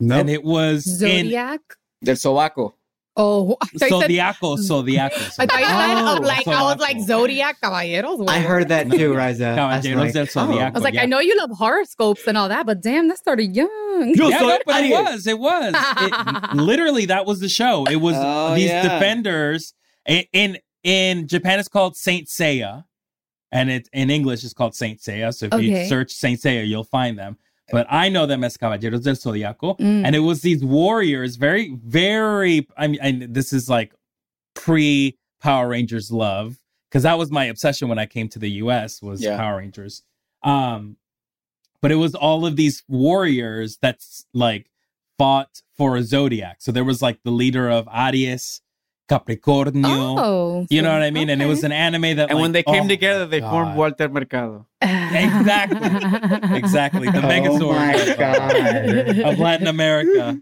[SPEAKER 2] Nope.
[SPEAKER 3] and it was in
[SPEAKER 4] Zodiac.
[SPEAKER 1] del Sobaco.
[SPEAKER 4] Oh, I thought said-
[SPEAKER 3] Zodiaco, Zodiaco.
[SPEAKER 4] I thought you said
[SPEAKER 2] Oh,
[SPEAKER 4] of like I was like
[SPEAKER 3] Zodiaco.
[SPEAKER 4] Zodiac Caballeros.
[SPEAKER 2] I heard that too, Riza. I was
[SPEAKER 3] Caballeros
[SPEAKER 2] like,
[SPEAKER 3] del
[SPEAKER 2] oh.
[SPEAKER 3] Zodiaco.
[SPEAKER 4] I was like, oh.
[SPEAKER 3] yeah.
[SPEAKER 4] I know you love horoscopes and all that, but damn, that started young.
[SPEAKER 2] Yo,
[SPEAKER 3] yeah,
[SPEAKER 2] so
[SPEAKER 3] no, but it was. It was. It, literally, that was the show. It was
[SPEAKER 1] Oh,
[SPEAKER 3] these
[SPEAKER 1] yeah.
[SPEAKER 3] defenders. i- In in Japan, it's called Saint Seiya, and it in English it's called Saint Seiya. So if you search Saint Seiya, you'll find them. But I know them as Caballeros del Zodiaco,
[SPEAKER 4] Mm.
[SPEAKER 3] and it was these warriors, very, very. I mean, and this is like pre Power Rangers love because that was my obsession when I came to the U.S. was
[SPEAKER 1] Yeah.
[SPEAKER 3] Power Rangers. Um, but it was all of these warriors that's like fought for a zodiac. So there was like the leader of Aries, Capricornio.
[SPEAKER 4] Oh,
[SPEAKER 3] You know what I mean? And it was an anime that,
[SPEAKER 1] And when they came
[SPEAKER 3] oh
[SPEAKER 1] together,
[SPEAKER 3] my
[SPEAKER 1] they formed Walter Mercado.
[SPEAKER 3] Exactly. Exactly. The
[SPEAKER 2] Oh
[SPEAKER 3] Megazord
[SPEAKER 2] my
[SPEAKER 3] of,
[SPEAKER 2] God.
[SPEAKER 3] of Latin America.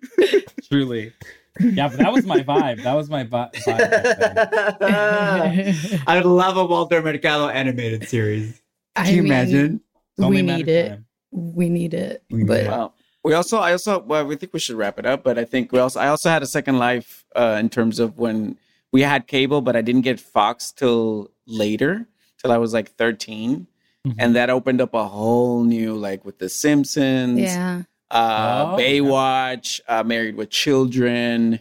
[SPEAKER 3] Truly. Yeah, but that was my vibe. That was my vi- vibe.
[SPEAKER 2] I would love a Walter Mercado animated series.
[SPEAKER 4] I
[SPEAKER 2] Can you
[SPEAKER 4] mean,
[SPEAKER 2] imagine?
[SPEAKER 3] It's only
[SPEAKER 4] we need it. We need it.
[SPEAKER 2] We
[SPEAKER 4] but
[SPEAKER 2] need it.
[SPEAKER 1] Wow. We also, I also, well, we think we should wrap it up, but I think we also, I also had a second life uh, in terms of when we had cable, but I didn't get Fox till later, till I was like 13.
[SPEAKER 3] Mhm.
[SPEAKER 1] And that opened up a whole new, like with The Simpsons,
[SPEAKER 4] yeah,
[SPEAKER 1] uh,
[SPEAKER 3] Oh,
[SPEAKER 1] Baywatch, uh, Married with Children,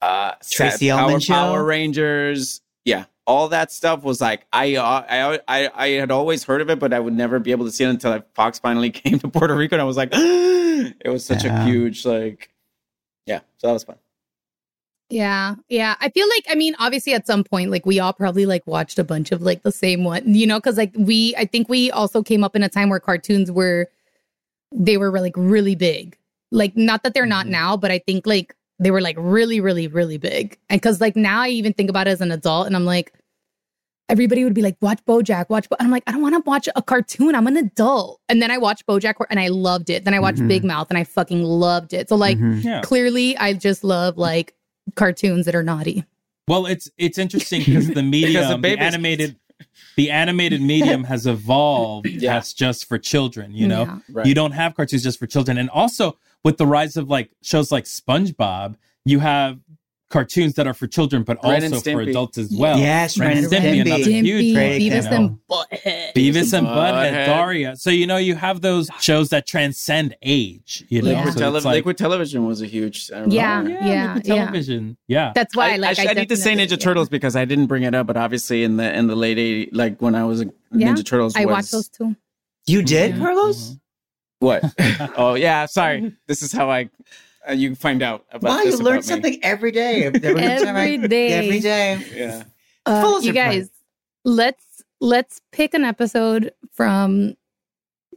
[SPEAKER 1] uh,
[SPEAKER 2] Tracy
[SPEAKER 1] Power,
[SPEAKER 2] Show?
[SPEAKER 1] Power Rangers. Yeah, all that stuff was like I, uh, I I I had always heard of it, but I would never be able to see it until Fox finally came to Puerto Rico, and I was like, it was such
[SPEAKER 2] Yeah.
[SPEAKER 1] a huge like, yeah. So that was fun.
[SPEAKER 4] yeah, yeah. I feel like, I mean, obviously, at some point, like we all probably like watched a bunch of like the same one, you know, because like we, I think we also came up in a time where cartoons were, they were like really big. Like, not that they're not
[SPEAKER 3] Mhm.
[SPEAKER 4] now, but I think like they were like really, really, really big. And because like now I even think about it as an adult, and I'm like. Everybody would be like, "Watch BoJack, watch." Bo-. And I'm like, I don't want to watch a cartoon. I'm an adult. And then I watched BoJack, and I loved it. Then I watched
[SPEAKER 2] Mhm.
[SPEAKER 4] Big Mouth, and I fucking loved it. So like,
[SPEAKER 2] Mhm.
[SPEAKER 3] Yeah.
[SPEAKER 4] clearly I just love like cartoons that are naughty.
[SPEAKER 3] Well, it's it's interesting because the medium, the,
[SPEAKER 1] babies-
[SPEAKER 3] animated, the animated medium has evolved
[SPEAKER 1] Yeah.
[SPEAKER 3] as just for children. You know,
[SPEAKER 4] Yeah.
[SPEAKER 1] Right.
[SPEAKER 3] you don't have cartoons just for children, and also with the rise of like shows like SpongeBob, you have cartoons that are for children, but
[SPEAKER 1] Ren
[SPEAKER 3] also for adults as well.
[SPEAKER 2] Yes,
[SPEAKER 3] Ren
[SPEAKER 2] Ren
[SPEAKER 3] and
[SPEAKER 2] and
[SPEAKER 3] Stimpy,
[SPEAKER 2] Stimpy.
[SPEAKER 3] another
[SPEAKER 4] Stimpy,
[SPEAKER 3] huge
[SPEAKER 2] Great
[SPEAKER 3] one, you
[SPEAKER 4] Beavis
[SPEAKER 3] know?
[SPEAKER 4] and Butthead.
[SPEAKER 3] Beavis and Butthead,
[SPEAKER 1] Butthead.
[SPEAKER 3] Daria. So you know you have those shows that transcend age. You know,
[SPEAKER 4] Yeah.
[SPEAKER 1] Liquid,
[SPEAKER 3] so
[SPEAKER 1] tele-
[SPEAKER 3] like,
[SPEAKER 1] Liquid Television was a huge. I remember.
[SPEAKER 4] Yeah.
[SPEAKER 3] oh,
[SPEAKER 4] yeah,
[SPEAKER 3] Liquid
[SPEAKER 4] yeah.
[SPEAKER 3] television. Yeah.
[SPEAKER 4] That's why
[SPEAKER 1] I,
[SPEAKER 4] like
[SPEAKER 1] I, sh- I need to say
[SPEAKER 4] definitely-
[SPEAKER 1] Ninja Turtles because I didn't bring it up, but obviously in the in the late 80s, like when I was a
[SPEAKER 4] Yeah.
[SPEAKER 1] Ninja Turtles,
[SPEAKER 4] I watched those too.
[SPEAKER 2] You did. Carlos? Mm-hmm.
[SPEAKER 1] What? oh yeah, sorry. This is how I. Uh, you find out about
[SPEAKER 2] Wow,
[SPEAKER 1] this
[SPEAKER 2] you learn
[SPEAKER 1] about me.
[SPEAKER 2] something every day. Every, time I-
[SPEAKER 4] Every day.
[SPEAKER 2] Every day.
[SPEAKER 1] Yeah.
[SPEAKER 4] Uh, you
[SPEAKER 2] surprise.
[SPEAKER 4] guys, let's let's pick an episode from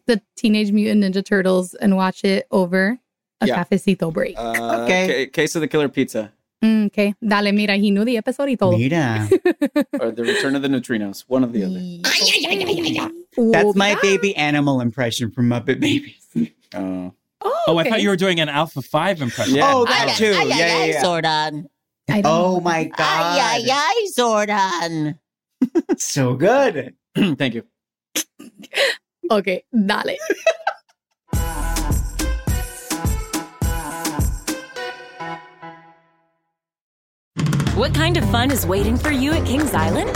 [SPEAKER 4] the Teenage Mutant Ninja Turtles and watch it over a
[SPEAKER 1] Yeah.
[SPEAKER 4] cafecito break.
[SPEAKER 1] Uh,
[SPEAKER 2] Okay.
[SPEAKER 1] Ca- Case of the Killer Pizza
[SPEAKER 4] Mm, okay, dale, mira, he knew the episode y todo.
[SPEAKER 2] Mira.
[SPEAKER 1] or the Return of the Neutrinos, one of the other.
[SPEAKER 2] That's my baby animal impression from Muppet Babies.
[SPEAKER 1] Oh.
[SPEAKER 4] Oh,
[SPEAKER 3] Oh, I thought you were doing an Alpha 5 impression.
[SPEAKER 1] Yeah.
[SPEAKER 2] Oh, that too. Yeah, yeah, yeah.
[SPEAKER 5] Zordon.
[SPEAKER 4] I
[SPEAKER 2] Oh my god.
[SPEAKER 5] Ay, ay, ay, Zordon.
[SPEAKER 2] So good.
[SPEAKER 1] Thank you.
[SPEAKER 4] Okay, dale.
[SPEAKER 6] What kind of fun is waiting for you at Kings Island?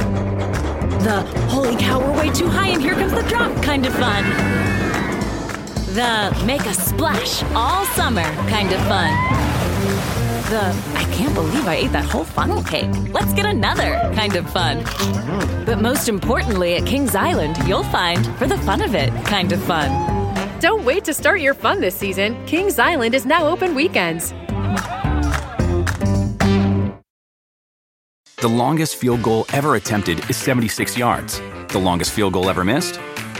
[SPEAKER 6] The holy cow, we're way too high and here comes the drop kind of fun. The make a splash all summer kind of fun. The I can't believe I ate that whole funnel cake. Let's get another kind of fun. But most importantly, at Kings Island, you'll find for the fun of it kind of fun.
[SPEAKER 7] Don't wait to start your fun this season. Kings Island is now open weekends.
[SPEAKER 8] The longest field goal ever attempted is 76 yards. The longest field goal ever missed?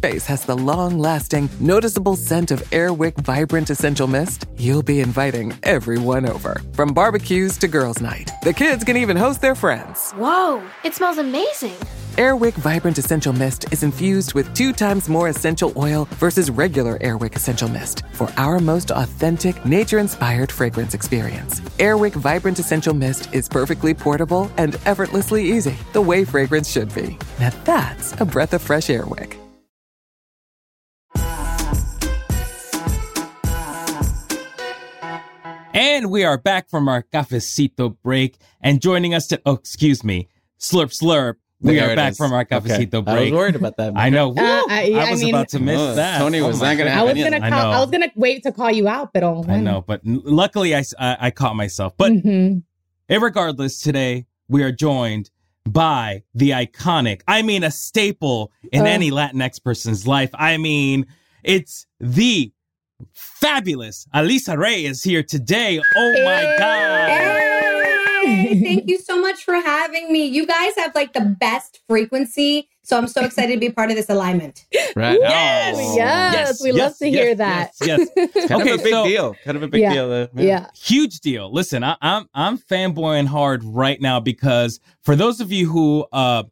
[SPEAKER 9] When space has the long lasting, noticeable scent of Airwick Vibrant Essential Mist, you'll be inviting everyone over. From barbecues to girls' night, the kids can even host their friends.
[SPEAKER 10] Whoa, it smells amazing.
[SPEAKER 9] Airwick Vibrant Essential Mist is infused with two times more essential oil versus regular Airwick Essential Mist for our most authentic, nature inspired fragrance experience. Airwick Vibrant Essential Mist is perfectly portable and effortlessly easy, the way fragrance should be. Now that's a breath of fresh Airwick.
[SPEAKER 3] And we are back from our cafecito break. And joining us to, oh, excuse me, slurp slurp. We
[SPEAKER 1] There
[SPEAKER 3] are back
[SPEAKER 1] is.
[SPEAKER 3] from our
[SPEAKER 1] Okay.
[SPEAKER 3] cafecito
[SPEAKER 1] I was worried about that.
[SPEAKER 3] I know.
[SPEAKER 4] Uh, I-
[SPEAKER 3] I
[SPEAKER 4] I
[SPEAKER 3] was
[SPEAKER 4] mean-
[SPEAKER 3] about to miss
[SPEAKER 1] Oh,
[SPEAKER 3] that.
[SPEAKER 1] Tony was
[SPEAKER 3] my
[SPEAKER 1] not gonna have
[SPEAKER 4] I was gonna.
[SPEAKER 3] I
[SPEAKER 4] call,
[SPEAKER 3] know.
[SPEAKER 4] I, was gonna wait to call you out, but oh,
[SPEAKER 3] I know, but n- luckily I, caught myself. But
[SPEAKER 4] Mhm.
[SPEAKER 3] Irregardless, today we are joined by the iconic, I mean, a staple in
[SPEAKER 4] Uh.
[SPEAKER 3] any Latinx person's life. I mean, it's the fabulous Alisa Ray is here today. Oh my God.
[SPEAKER 11] Hey, thank you so much for having me. You guys have like the best frequency. So I'm so excited to be part of this alignment.
[SPEAKER 1] Right.
[SPEAKER 4] Yes,
[SPEAKER 1] Oh.
[SPEAKER 4] yes, we love to hear that.
[SPEAKER 3] Yes, yes.
[SPEAKER 1] Kind
[SPEAKER 3] Okay,
[SPEAKER 1] of a big
[SPEAKER 3] so-
[SPEAKER 1] deal. Kind of a big
[SPEAKER 4] Yeah.
[SPEAKER 1] deal. uh,
[SPEAKER 4] Yeah.
[SPEAKER 3] huge deal. Listen, I, I'm I'm fanboying hard right now because for those of you who uh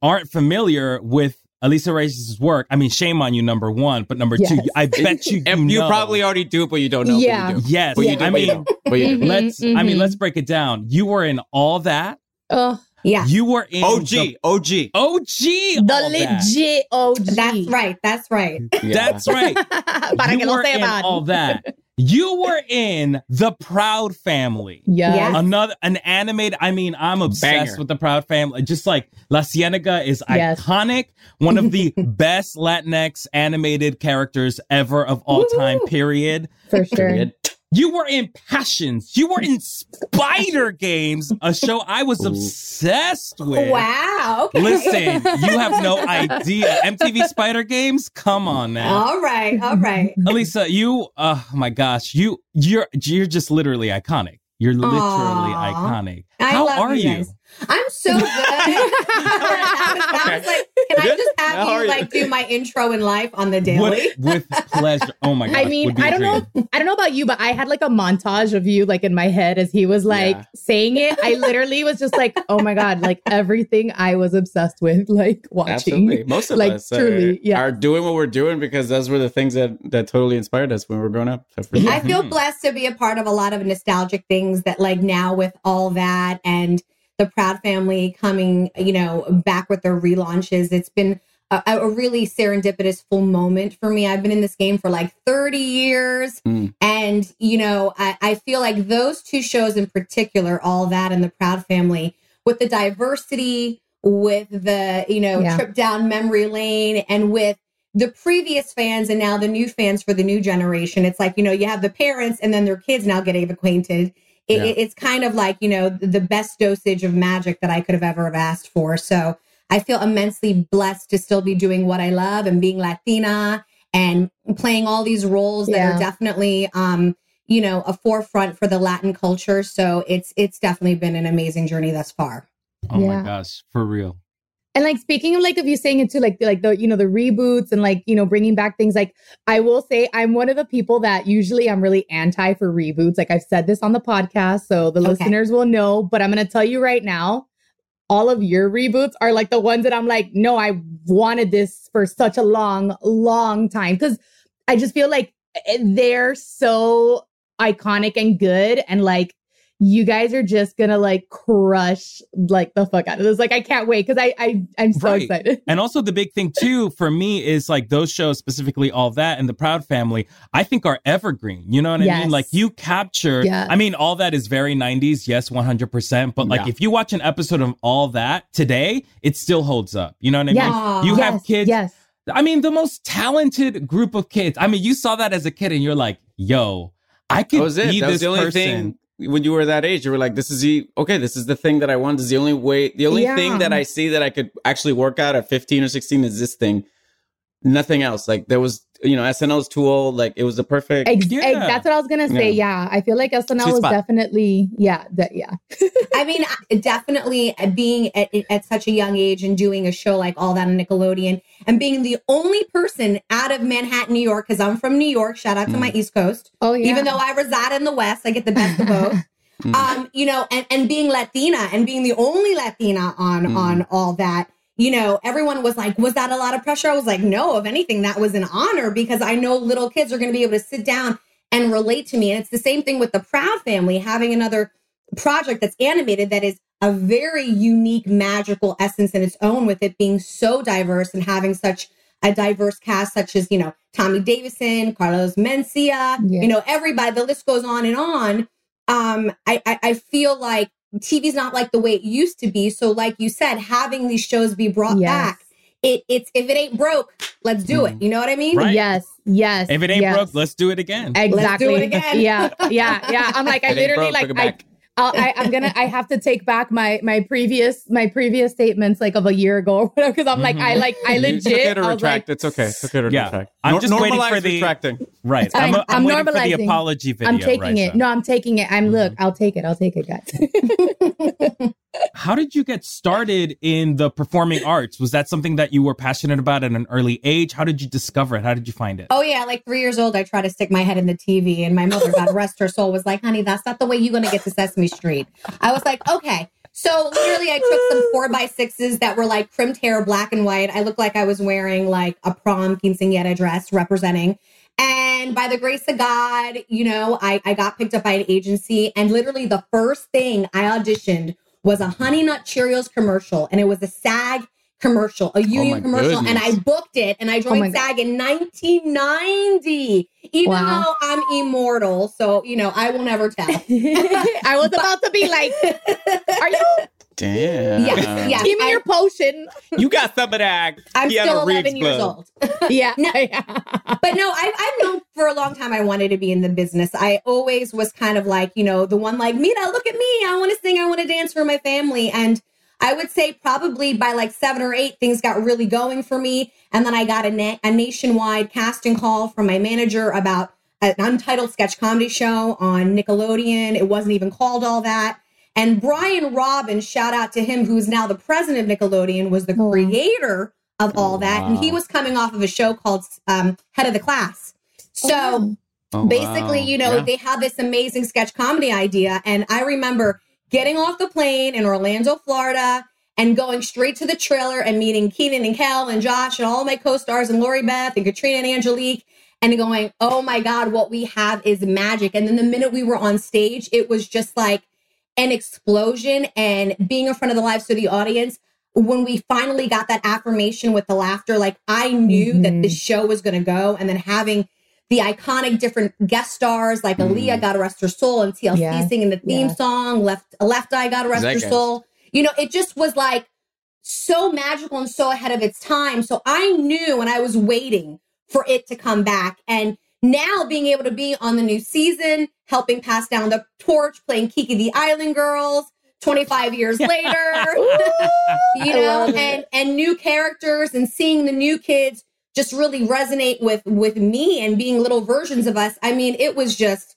[SPEAKER 3] aren't familiar with Alisa Reyes' work, I mean, shame on you, number one, but number two, I bet you you,
[SPEAKER 1] And you
[SPEAKER 3] know.
[SPEAKER 1] probably already do, but you don't know.
[SPEAKER 4] Yeah.
[SPEAKER 1] But you do.
[SPEAKER 3] yes.
[SPEAKER 1] But you do.
[SPEAKER 3] I
[SPEAKER 1] but you
[SPEAKER 3] mean.
[SPEAKER 1] But you do.
[SPEAKER 3] Let's mm-hmm, I mean, let's mm-hmm. break it down. You were in all that.
[SPEAKER 4] Oh,
[SPEAKER 11] Yeah.
[SPEAKER 3] You were in
[SPEAKER 1] OG.
[SPEAKER 3] the
[SPEAKER 1] OG.
[SPEAKER 3] OG.
[SPEAKER 4] the
[SPEAKER 3] all that.
[SPEAKER 4] legit OG.
[SPEAKER 11] That's right. That's right.
[SPEAKER 1] Yeah.
[SPEAKER 3] That's right.
[SPEAKER 4] Para
[SPEAKER 3] you
[SPEAKER 4] que lo
[SPEAKER 3] were in
[SPEAKER 4] sepan.
[SPEAKER 3] all that. You were in the Proud Family.
[SPEAKER 4] Yeah.
[SPEAKER 11] Yes.
[SPEAKER 3] Another an animated. I mean, I'm obsessed
[SPEAKER 1] Banger.
[SPEAKER 3] with the Proud Family. Just like La Cienega is
[SPEAKER 4] Yes.
[SPEAKER 3] iconic, one of the best Latinx animated characters ever of all time. Period.
[SPEAKER 4] For sure.
[SPEAKER 1] Period.
[SPEAKER 3] You were in Passions. You were in Spyder Games, a show I was obsessed with.
[SPEAKER 11] Wow. Okay.
[SPEAKER 3] Listen, you have no idea. MTV Spyder Games. Come on now.
[SPEAKER 11] All right. All right.
[SPEAKER 3] Alisa, you, oh my gosh, you, you're, you're just literally iconic. You're literally
[SPEAKER 11] Aw.
[SPEAKER 3] iconic.
[SPEAKER 11] I
[SPEAKER 3] How
[SPEAKER 11] love
[SPEAKER 3] are
[SPEAKER 11] you
[SPEAKER 3] you?
[SPEAKER 11] guys. I'm so good. that was, that was like, can I just have
[SPEAKER 1] How
[SPEAKER 11] you
[SPEAKER 1] you?
[SPEAKER 11] like do my intro in life on the daily?
[SPEAKER 3] With, with pleasure. Oh my god.
[SPEAKER 4] I mean,
[SPEAKER 3] would be
[SPEAKER 4] I
[SPEAKER 3] a
[SPEAKER 4] don't know. I don't know about you, but I had like a montage of you like in my head as he was like
[SPEAKER 1] Yeah.
[SPEAKER 4] saying it. I literally was just like, oh my God, like everything I was obsessed with, like watching.
[SPEAKER 1] Absolutely. Most of
[SPEAKER 4] Like,
[SPEAKER 1] us are,
[SPEAKER 4] truly, yeah.
[SPEAKER 1] are doing what we're doing because those were the things that, that totally inspired us when we were growing up. So sure.
[SPEAKER 11] I feel
[SPEAKER 3] Mhm.
[SPEAKER 11] blessed to be a part of a lot of nostalgic things that like now with all that and the Proud family coming, you know, back with their relaunches, it's been a, a really serendipitous full moment for me. I've been in this game for like 30 years.
[SPEAKER 1] Mm.
[SPEAKER 11] And, you know, I, I feel like those two shows in particular, all that and the Proud family, with the diversity, with the, you know,
[SPEAKER 4] Yeah.
[SPEAKER 11] trip down memory lane and with the previous fans and now the new fans for the new generation. It's like, you know, you have the parents and then their kids now getting acquainted. It,
[SPEAKER 1] Yeah.
[SPEAKER 11] it's kind of like, you know, the best dosage of magic that I could have ever have asked for. So I feel immensely blessed to still be doing what I love and being Latina and playing all these roles that are definitely, um, you know, a forefront for the Latin culture. So it's it's definitely been an amazing journey thus far.
[SPEAKER 3] Oh
[SPEAKER 4] Yeah.
[SPEAKER 3] my gosh. For real.
[SPEAKER 4] And like speaking of like of you saying it too, like like the you know the reboots and like you know bringing back things. Like I will say, I'm one of the people that usually I'm really anti for reboots. Like I've said this on the podcast, so the
[SPEAKER 11] Okay.
[SPEAKER 4] listeners will know. But I'm gonna tell you right now, all of your reboots are like the ones that I'm like, no, I wanted this for such a long, long time because I just feel like eh, they're so iconic and good and like you guys are just gonna like crush like the fuck out of this. Like I can't wait because I, I I'm so
[SPEAKER 3] Right.
[SPEAKER 4] excited.
[SPEAKER 3] And also the big thing too for me is like those shows specifically all that and the Proud Family I think are evergreen. You know what I
[SPEAKER 4] Yes.
[SPEAKER 3] mean? Like you capture
[SPEAKER 4] Yes.
[SPEAKER 3] I mean all that is very 90s, yes, 100%, but like
[SPEAKER 1] Yeah.
[SPEAKER 3] if you watch an episode of all that today, it still holds up. You know what I
[SPEAKER 4] Yes.
[SPEAKER 3] mean? You have kids
[SPEAKER 4] Yes.
[SPEAKER 3] I mean the most talented group of kids. I mean you saw that as a kid and you're like, "Yo, I could
[SPEAKER 1] That was it.
[SPEAKER 3] be
[SPEAKER 1] That
[SPEAKER 3] this
[SPEAKER 1] was the only
[SPEAKER 3] person."
[SPEAKER 1] thing when you were that age. You were like, "This is the okay. This is the thing that I want. This is the only way. The only
[SPEAKER 4] Yeah.
[SPEAKER 1] thing that I see that I could actually work out at 15 or 16 is this thing. Nothing else. Like there was, you know, SNL's too old. Like it was the perfect.
[SPEAKER 4] Ex-
[SPEAKER 3] Yeah.
[SPEAKER 4] ex- that's what I was gonna say. Yeah, I feel like SNL
[SPEAKER 1] Sweet
[SPEAKER 4] was
[SPEAKER 1] spot.
[SPEAKER 4] definitely yeah that yeah.
[SPEAKER 11] I mean, definitely uh, being at, at such a young age and doing a show like all that on Nickelodeon and being the only person out of Manhattan, New York, because I'm from New York. Shout out to my East Coast.
[SPEAKER 4] Oh yeah.
[SPEAKER 11] Even though I reside in the West, I get the best of both.
[SPEAKER 1] Mm.
[SPEAKER 11] um, you know, and, and being Latina and being the only Latina on
[SPEAKER 1] Mm.
[SPEAKER 11] on all that, you know, everyone was like, was that a lot of pressure? I was like, no, if anything, that was an honor because I know little kids are going to be able to sit down and relate to me. And it's the same thing with the Proud Family, having another project that's animated that is a very unique, magical essence in its own, with it being so diverse and having such a diverse cast, such as, you know, Tommy Davidson, Carlos Mencia,
[SPEAKER 4] Yeah.
[SPEAKER 11] you know, everybody, the list goes on and on. Um, I, I, I feel like TV's not like the way it used to be. So, like you said, having these shows be brought
[SPEAKER 4] Yes.
[SPEAKER 11] back, it, it's if it ain't broke, let's do it. You know what I mean?
[SPEAKER 3] Right.
[SPEAKER 4] Yes. Yes.
[SPEAKER 3] If it ain't
[SPEAKER 4] yes.
[SPEAKER 3] broke, let's do it again.
[SPEAKER 4] Exactly.
[SPEAKER 11] do it again.
[SPEAKER 4] Yeah, yeah, yeah. I'm like, I
[SPEAKER 1] It ain't
[SPEAKER 4] literally
[SPEAKER 1] broke,
[SPEAKER 4] like, I,
[SPEAKER 1] back.
[SPEAKER 4] I'll, I, I'm gonna, I have to take back my my previous my previous statements like of a year ago or whatever because I'm like, I mm-hmm. like, I legit,
[SPEAKER 1] took it to
[SPEAKER 4] I was
[SPEAKER 1] retract.
[SPEAKER 4] like,
[SPEAKER 1] it's okay. It's okay to
[SPEAKER 3] Yeah.
[SPEAKER 1] retract.
[SPEAKER 3] I'm
[SPEAKER 1] Nor-
[SPEAKER 3] just waiting for the-
[SPEAKER 1] retracting.
[SPEAKER 3] Right.
[SPEAKER 4] I'm-
[SPEAKER 3] I'm, I'm,
[SPEAKER 4] I'm
[SPEAKER 3] waiting for the
[SPEAKER 4] normalizing.
[SPEAKER 3] apology video.
[SPEAKER 4] I'm taking
[SPEAKER 3] Raisa.
[SPEAKER 4] it. No, I'm taking it. I'm look, mm-hmm. I'll take it. I'll take it, guys.
[SPEAKER 3] How did you get started in the performing arts? Was that something that you were passionate about at an early age? How did you discover it? How did you find it?
[SPEAKER 11] Oh yeah, like three years old, I tried to stick my head in the TV, and my mother, God rest her soul, was like, "Honey, that's not the way you're gonna get to Sesame Street." I was like, "Okay." So literally, I took some four by sixes that were like crimped hair, black and white. I looked like I was wearing like a prom quinceañera dress representing. And by the grace of God, you know, I, I got picked up by an agency, and literally the first thing I auditioned was a Honey Nut Cheerios commercial, and it was a SAG commercial, a oh union
[SPEAKER 1] my
[SPEAKER 11] commercial, and I booked it, and I
[SPEAKER 4] Oh my
[SPEAKER 11] joined
[SPEAKER 4] God.
[SPEAKER 11] SAG in 1990. Even
[SPEAKER 4] Wow.
[SPEAKER 11] though I'm immortal, so you know, I will never tell.
[SPEAKER 4] I was about to be like, are you
[SPEAKER 1] Damn.
[SPEAKER 11] Yeah, yes.
[SPEAKER 4] give me
[SPEAKER 11] I-
[SPEAKER 4] your potion?
[SPEAKER 1] You got some of that.
[SPEAKER 11] I'm
[SPEAKER 1] Keanu
[SPEAKER 11] still 11
[SPEAKER 1] Reeves
[SPEAKER 11] years
[SPEAKER 1] blood.
[SPEAKER 11] old.
[SPEAKER 4] Yeah.
[SPEAKER 11] No. but no, I, I've known for a long time I wanted to be in the business. I always was kind of like, you know, the one like, Mira, look at me. I want to sing. I want to dance for my family. And I would say probably by like seven or eight, things got really going for me. And then I got a, na- a nationwide casting call from my manager about an untitled sketch comedy show on Nickelodeon. It wasn't even called all that. And Brian Robbins, shout out to him, who's now the president of Nickelodeon, was the creator of all that. And he was coming off of a show called um, Head of the Class. So
[SPEAKER 1] Oh,
[SPEAKER 11] basically,
[SPEAKER 1] wow.
[SPEAKER 11] you know,
[SPEAKER 1] Yeah.
[SPEAKER 11] they had this amazing sketch comedy idea. And I remember getting off the plane in Orlando, Florida, and going straight to the trailer and meeting Kenan and Kel and Josh and all my co-stars and Lori Beth and Katrina and Angelique and going, oh my God, what we have is magic. And then the minute we were on stage, it was just like an explosion and being in front of the live studio audience. When we finally got that affirmation with the laughter, like I knew that
[SPEAKER 4] Mhm.
[SPEAKER 11] the show was going to go. And then having the iconic different guest stars like
[SPEAKER 1] Mhm.
[SPEAKER 11] Aaliyah, God rest her soul, and TLC
[SPEAKER 4] Yeah.
[SPEAKER 11] singing the theme
[SPEAKER 4] Yeah.
[SPEAKER 11] song, Left Left Eye, God rest her soul. You know, it just was like so magical and so ahead of its time. So I knew and I was waiting for it to come back. And now being able to be on the new season, helping pass down the torch, playing Kiki the Island Girls, 25 years later, you know, and and new characters and seeing the new kids just really resonate with with me and being little versions of us. I mean, it was just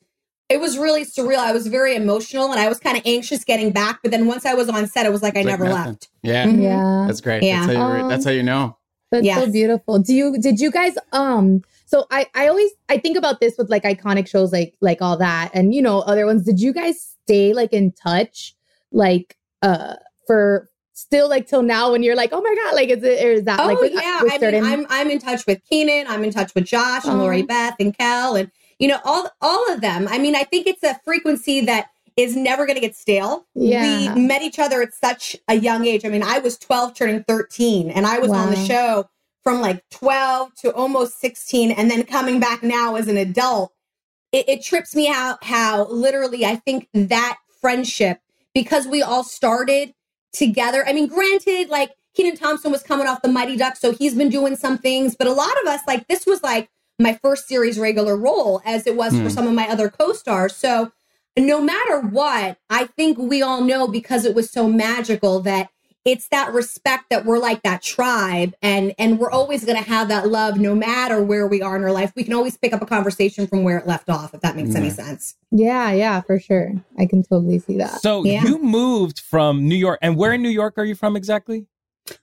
[SPEAKER 11] it was really surreal. I was very emotional and I was kind of anxious getting back, but then once I was on set, it was like I
[SPEAKER 1] like
[SPEAKER 11] never
[SPEAKER 1] nothing.
[SPEAKER 11] left.
[SPEAKER 1] Yeah.
[SPEAKER 11] Mhm.
[SPEAKER 4] Yeah.
[SPEAKER 1] That's great.
[SPEAKER 11] Yeah.
[SPEAKER 1] That's, how you,
[SPEAKER 4] Um,
[SPEAKER 1] that's how you know.
[SPEAKER 4] That's so beautiful. Do you did you guys um so I I always I think about this with like iconic shows like like all that and you know other ones. Did you guys stay like in touch like uh for still like till now when you're like oh my god like is it or is that
[SPEAKER 11] Oh
[SPEAKER 4] like with,
[SPEAKER 11] yeah,
[SPEAKER 4] with
[SPEAKER 11] I
[SPEAKER 4] certain
[SPEAKER 11] mean, I'm I'm in touch with Kenan. I'm in touch with Josh and Lori
[SPEAKER 4] uh-huh.
[SPEAKER 11] Beth and Kel, and you know, all all of them. I mean, I think it's a frequency that is never going to get stale.
[SPEAKER 4] Yeah.
[SPEAKER 11] We met each other at such a young age. I mean, I was 12 turning 13 and I was on the show from like 12 to almost 16 and then coming back now as an adult. It, it trips me out how literally I think that friendship because we all started together. I mean, granted, like Kenan Thompson was coming off the Mighty Ducks, so he's been doing some things, but a lot of us, like, this was like my first series regular role, as it was for
[SPEAKER 1] Hmm.
[SPEAKER 11] some of my other co stars. So, no matter what, I think we all know because it was so magical that it's that respect that we're like that tribe and and we're always going to have that love no matter where we are in our life we can always pick up a conversation from where it left off if that makes any sense
[SPEAKER 4] Yeah, yeah, for sure. I can totally see that.
[SPEAKER 3] So
[SPEAKER 11] Yeah.
[SPEAKER 3] you moved from New York, and where in New York are you from exactly?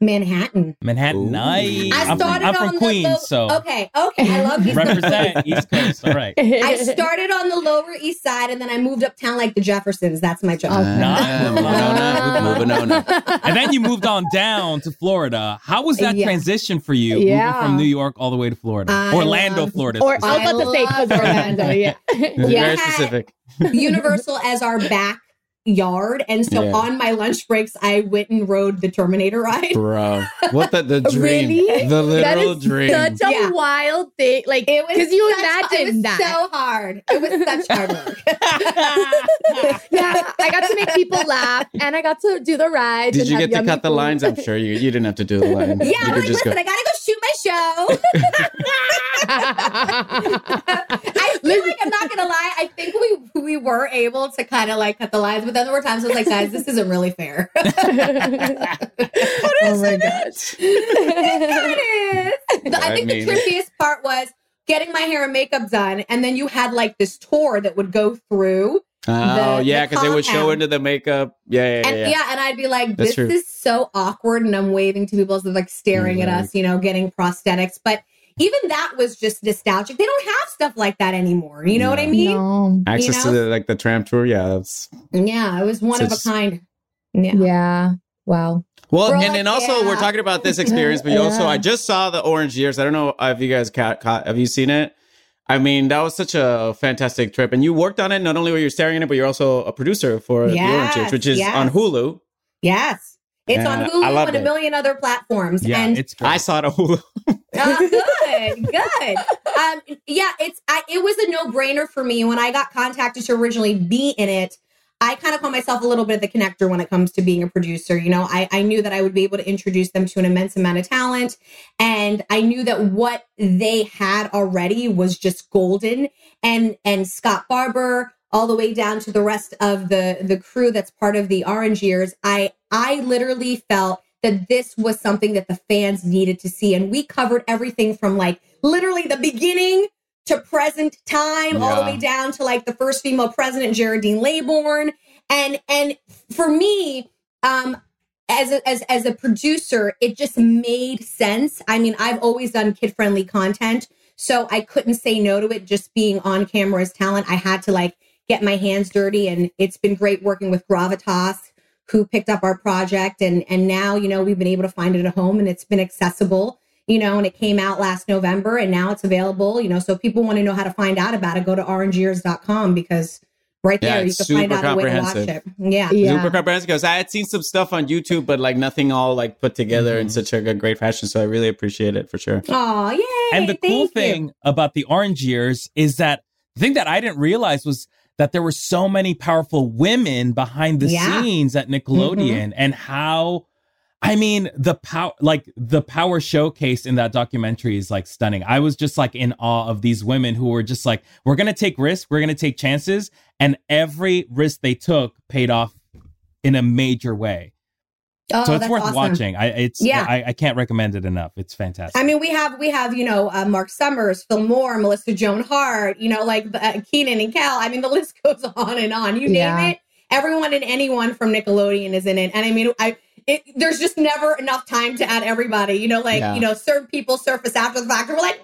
[SPEAKER 11] Manhattan
[SPEAKER 3] Manhattan.
[SPEAKER 1] Ooh.
[SPEAKER 3] Nice.
[SPEAKER 11] I
[SPEAKER 3] I'm from,
[SPEAKER 11] started
[SPEAKER 3] I'm from
[SPEAKER 11] on the
[SPEAKER 3] Queens,
[SPEAKER 11] low-
[SPEAKER 3] so
[SPEAKER 11] okay, okay. I love East Coast.
[SPEAKER 3] represent East Coast. All right.
[SPEAKER 11] I started on the Lower East Side, and then I moved uptown like the Jeffersons. That's my job.
[SPEAKER 1] Ah, moving on up, moving on up.
[SPEAKER 3] and then you moved on down to Florida. How was that
[SPEAKER 11] Yeah.
[SPEAKER 3] transition for you
[SPEAKER 4] Yeah.
[SPEAKER 3] moving from New York all the way to Florida?
[SPEAKER 11] I
[SPEAKER 3] Orlando,
[SPEAKER 11] love-
[SPEAKER 3] Florida.
[SPEAKER 4] Or I was about to say
[SPEAKER 11] love
[SPEAKER 4] Orlando. Yeah.
[SPEAKER 1] Very specific.
[SPEAKER 11] Universal as our backyard, and so
[SPEAKER 1] Yeah.
[SPEAKER 11] on my lunch breaks, I went and rode the Terminator ride.
[SPEAKER 1] Bro, what the, the dream.
[SPEAKER 4] Really?
[SPEAKER 1] The
[SPEAKER 4] That
[SPEAKER 1] literal
[SPEAKER 4] is
[SPEAKER 1] dream.
[SPEAKER 4] such a
[SPEAKER 11] Yeah.
[SPEAKER 4] wild thing. Like,
[SPEAKER 11] It was
[SPEAKER 4] because you
[SPEAKER 11] such-
[SPEAKER 4] imagine
[SPEAKER 11] it was
[SPEAKER 4] that.
[SPEAKER 11] so hard. It was such hard work.
[SPEAKER 4] yeah, I got to make people laugh, and I got to do the ride.
[SPEAKER 1] Did you get to
[SPEAKER 4] yummy
[SPEAKER 1] cut the lines? I'm sure you you didn't have to do the line.
[SPEAKER 11] yeah,
[SPEAKER 1] you
[SPEAKER 11] I'm like, listen,
[SPEAKER 1] go.
[SPEAKER 11] I gotta go shoot my show. I feel like I'm not gonna lie. I think we we were able to kind of like cut the lines, but then there were times I was like, guys, this isn't really fair.
[SPEAKER 4] oh my gosh.
[SPEAKER 11] it is. The- I
[SPEAKER 1] I
[SPEAKER 11] think
[SPEAKER 1] mean-
[SPEAKER 11] the trickiest part was getting my hair and makeup done, and then you had like this tour that would go through.
[SPEAKER 1] Oh
[SPEAKER 11] the-
[SPEAKER 1] yeah,
[SPEAKER 11] the
[SPEAKER 1] because they would show into the makeup. Yeah, yeah, yeah.
[SPEAKER 11] And
[SPEAKER 1] yeah.
[SPEAKER 11] yeah. and I'd be like, this is so awkward. And I'm waving to people as they're like staring at
[SPEAKER 1] mm-hmm.
[SPEAKER 11] us, you know, getting prosthetics. But even that was just nostalgic. They don't have stuff like that anymore. You know what I mean?
[SPEAKER 4] No.
[SPEAKER 1] Access
[SPEAKER 11] you
[SPEAKER 1] to the like the tram tour. Yeah, that's
[SPEAKER 11] Yeah, it was one of a kind. Yeah.
[SPEAKER 4] Yeah. Wow.
[SPEAKER 1] well.
[SPEAKER 11] We're
[SPEAKER 1] and
[SPEAKER 11] like,
[SPEAKER 1] then also we're talking about this experience, but you also I just saw the Orange Years. I don't know if you guys caught, caught have you seen it? I mean, that was such a fantastic trip, and you worked on it. Not only were you staring at it, but you're also a producer for the Orange Years, which is
[SPEAKER 11] yes.
[SPEAKER 1] on Hulu.
[SPEAKER 11] Yes. It's on Hulu and a
[SPEAKER 1] it.
[SPEAKER 11] million other platforms.
[SPEAKER 3] Yeah,
[SPEAKER 11] and
[SPEAKER 3] it's great.
[SPEAKER 1] I saw it on Hulu.
[SPEAKER 11] Uh, good, good. Um, yeah, it's I, it was a no brainer for me when I got contacted to originally be in it. I kind of call myself a little bit of the connector when it comes to being a producer. You know, I, I knew that I would be able to introduce them to an immense amount of talent. And I knew that what they had already was just golden. And and Scott Barber, all the way down to the rest of the the crew that's part of the Orange Years, I I literally felt that this was something that the fans needed to see. And we covered everything from like literally the beginning to present time, all the way down to like the first female president, Geraldine Laybourne. And and for me, um, as a, as as a producer, it just made sense. I mean, I've always done kid friendly content, so I couldn't say no to it. Just being on camera as talent, I had to like get my hands dirty, and it's been great working with Gravitas, who picked up our project, and and now you know we've been able to find it at home, and it's been accessible. You know, and it came out last November, and now it's available. You know, so if people want to know how to find out about it, go to orangeyears.com because right
[SPEAKER 1] Yeah,
[SPEAKER 11] there you
[SPEAKER 1] it's
[SPEAKER 11] can find
[SPEAKER 1] super
[SPEAKER 11] out a way to watch it. Yeah.
[SPEAKER 4] Yeah.
[SPEAKER 1] Super comprehensive because I had seen some stuff on YouTube, but like nothing all like put together in
[SPEAKER 3] Mhm.
[SPEAKER 1] such a good, great fashion. So I really appreciate it for sure.
[SPEAKER 11] Oh, yay.
[SPEAKER 3] and the cool
[SPEAKER 11] you.
[SPEAKER 3] thing about the orange years is that the thing that I didn't realize was that there were so many powerful women behind the
[SPEAKER 11] Yeah.
[SPEAKER 3] scenes at Nickelodeon and how I mean the power like the power showcase in that documentary is like stunning. I was just like in awe of these women who were just like we're going to take risks, we're going to take chances and every risk they took paid off in a major way.
[SPEAKER 11] Oh,
[SPEAKER 3] so it's worth
[SPEAKER 11] awesome.
[SPEAKER 3] watching. I it's
[SPEAKER 11] Yeah.
[SPEAKER 3] I, I can't recommend it enough. It's fantastic.
[SPEAKER 11] I mean, we have we have you know uh, Mark Summers, Phil Moore, Melissa Joan Hart, you know, like uh, Kenan and Kel. I mean, the list goes on and on. You
[SPEAKER 4] Yeah.
[SPEAKER 11] name it, everyone and anyone from Nickelodeon is in it. And I mean, I it, there's just never enough time to add everybody. You know, like
[SPEAKER 1] Yeah.
[SPEAKER 11] you know, certain people surface after the fact, and we're like,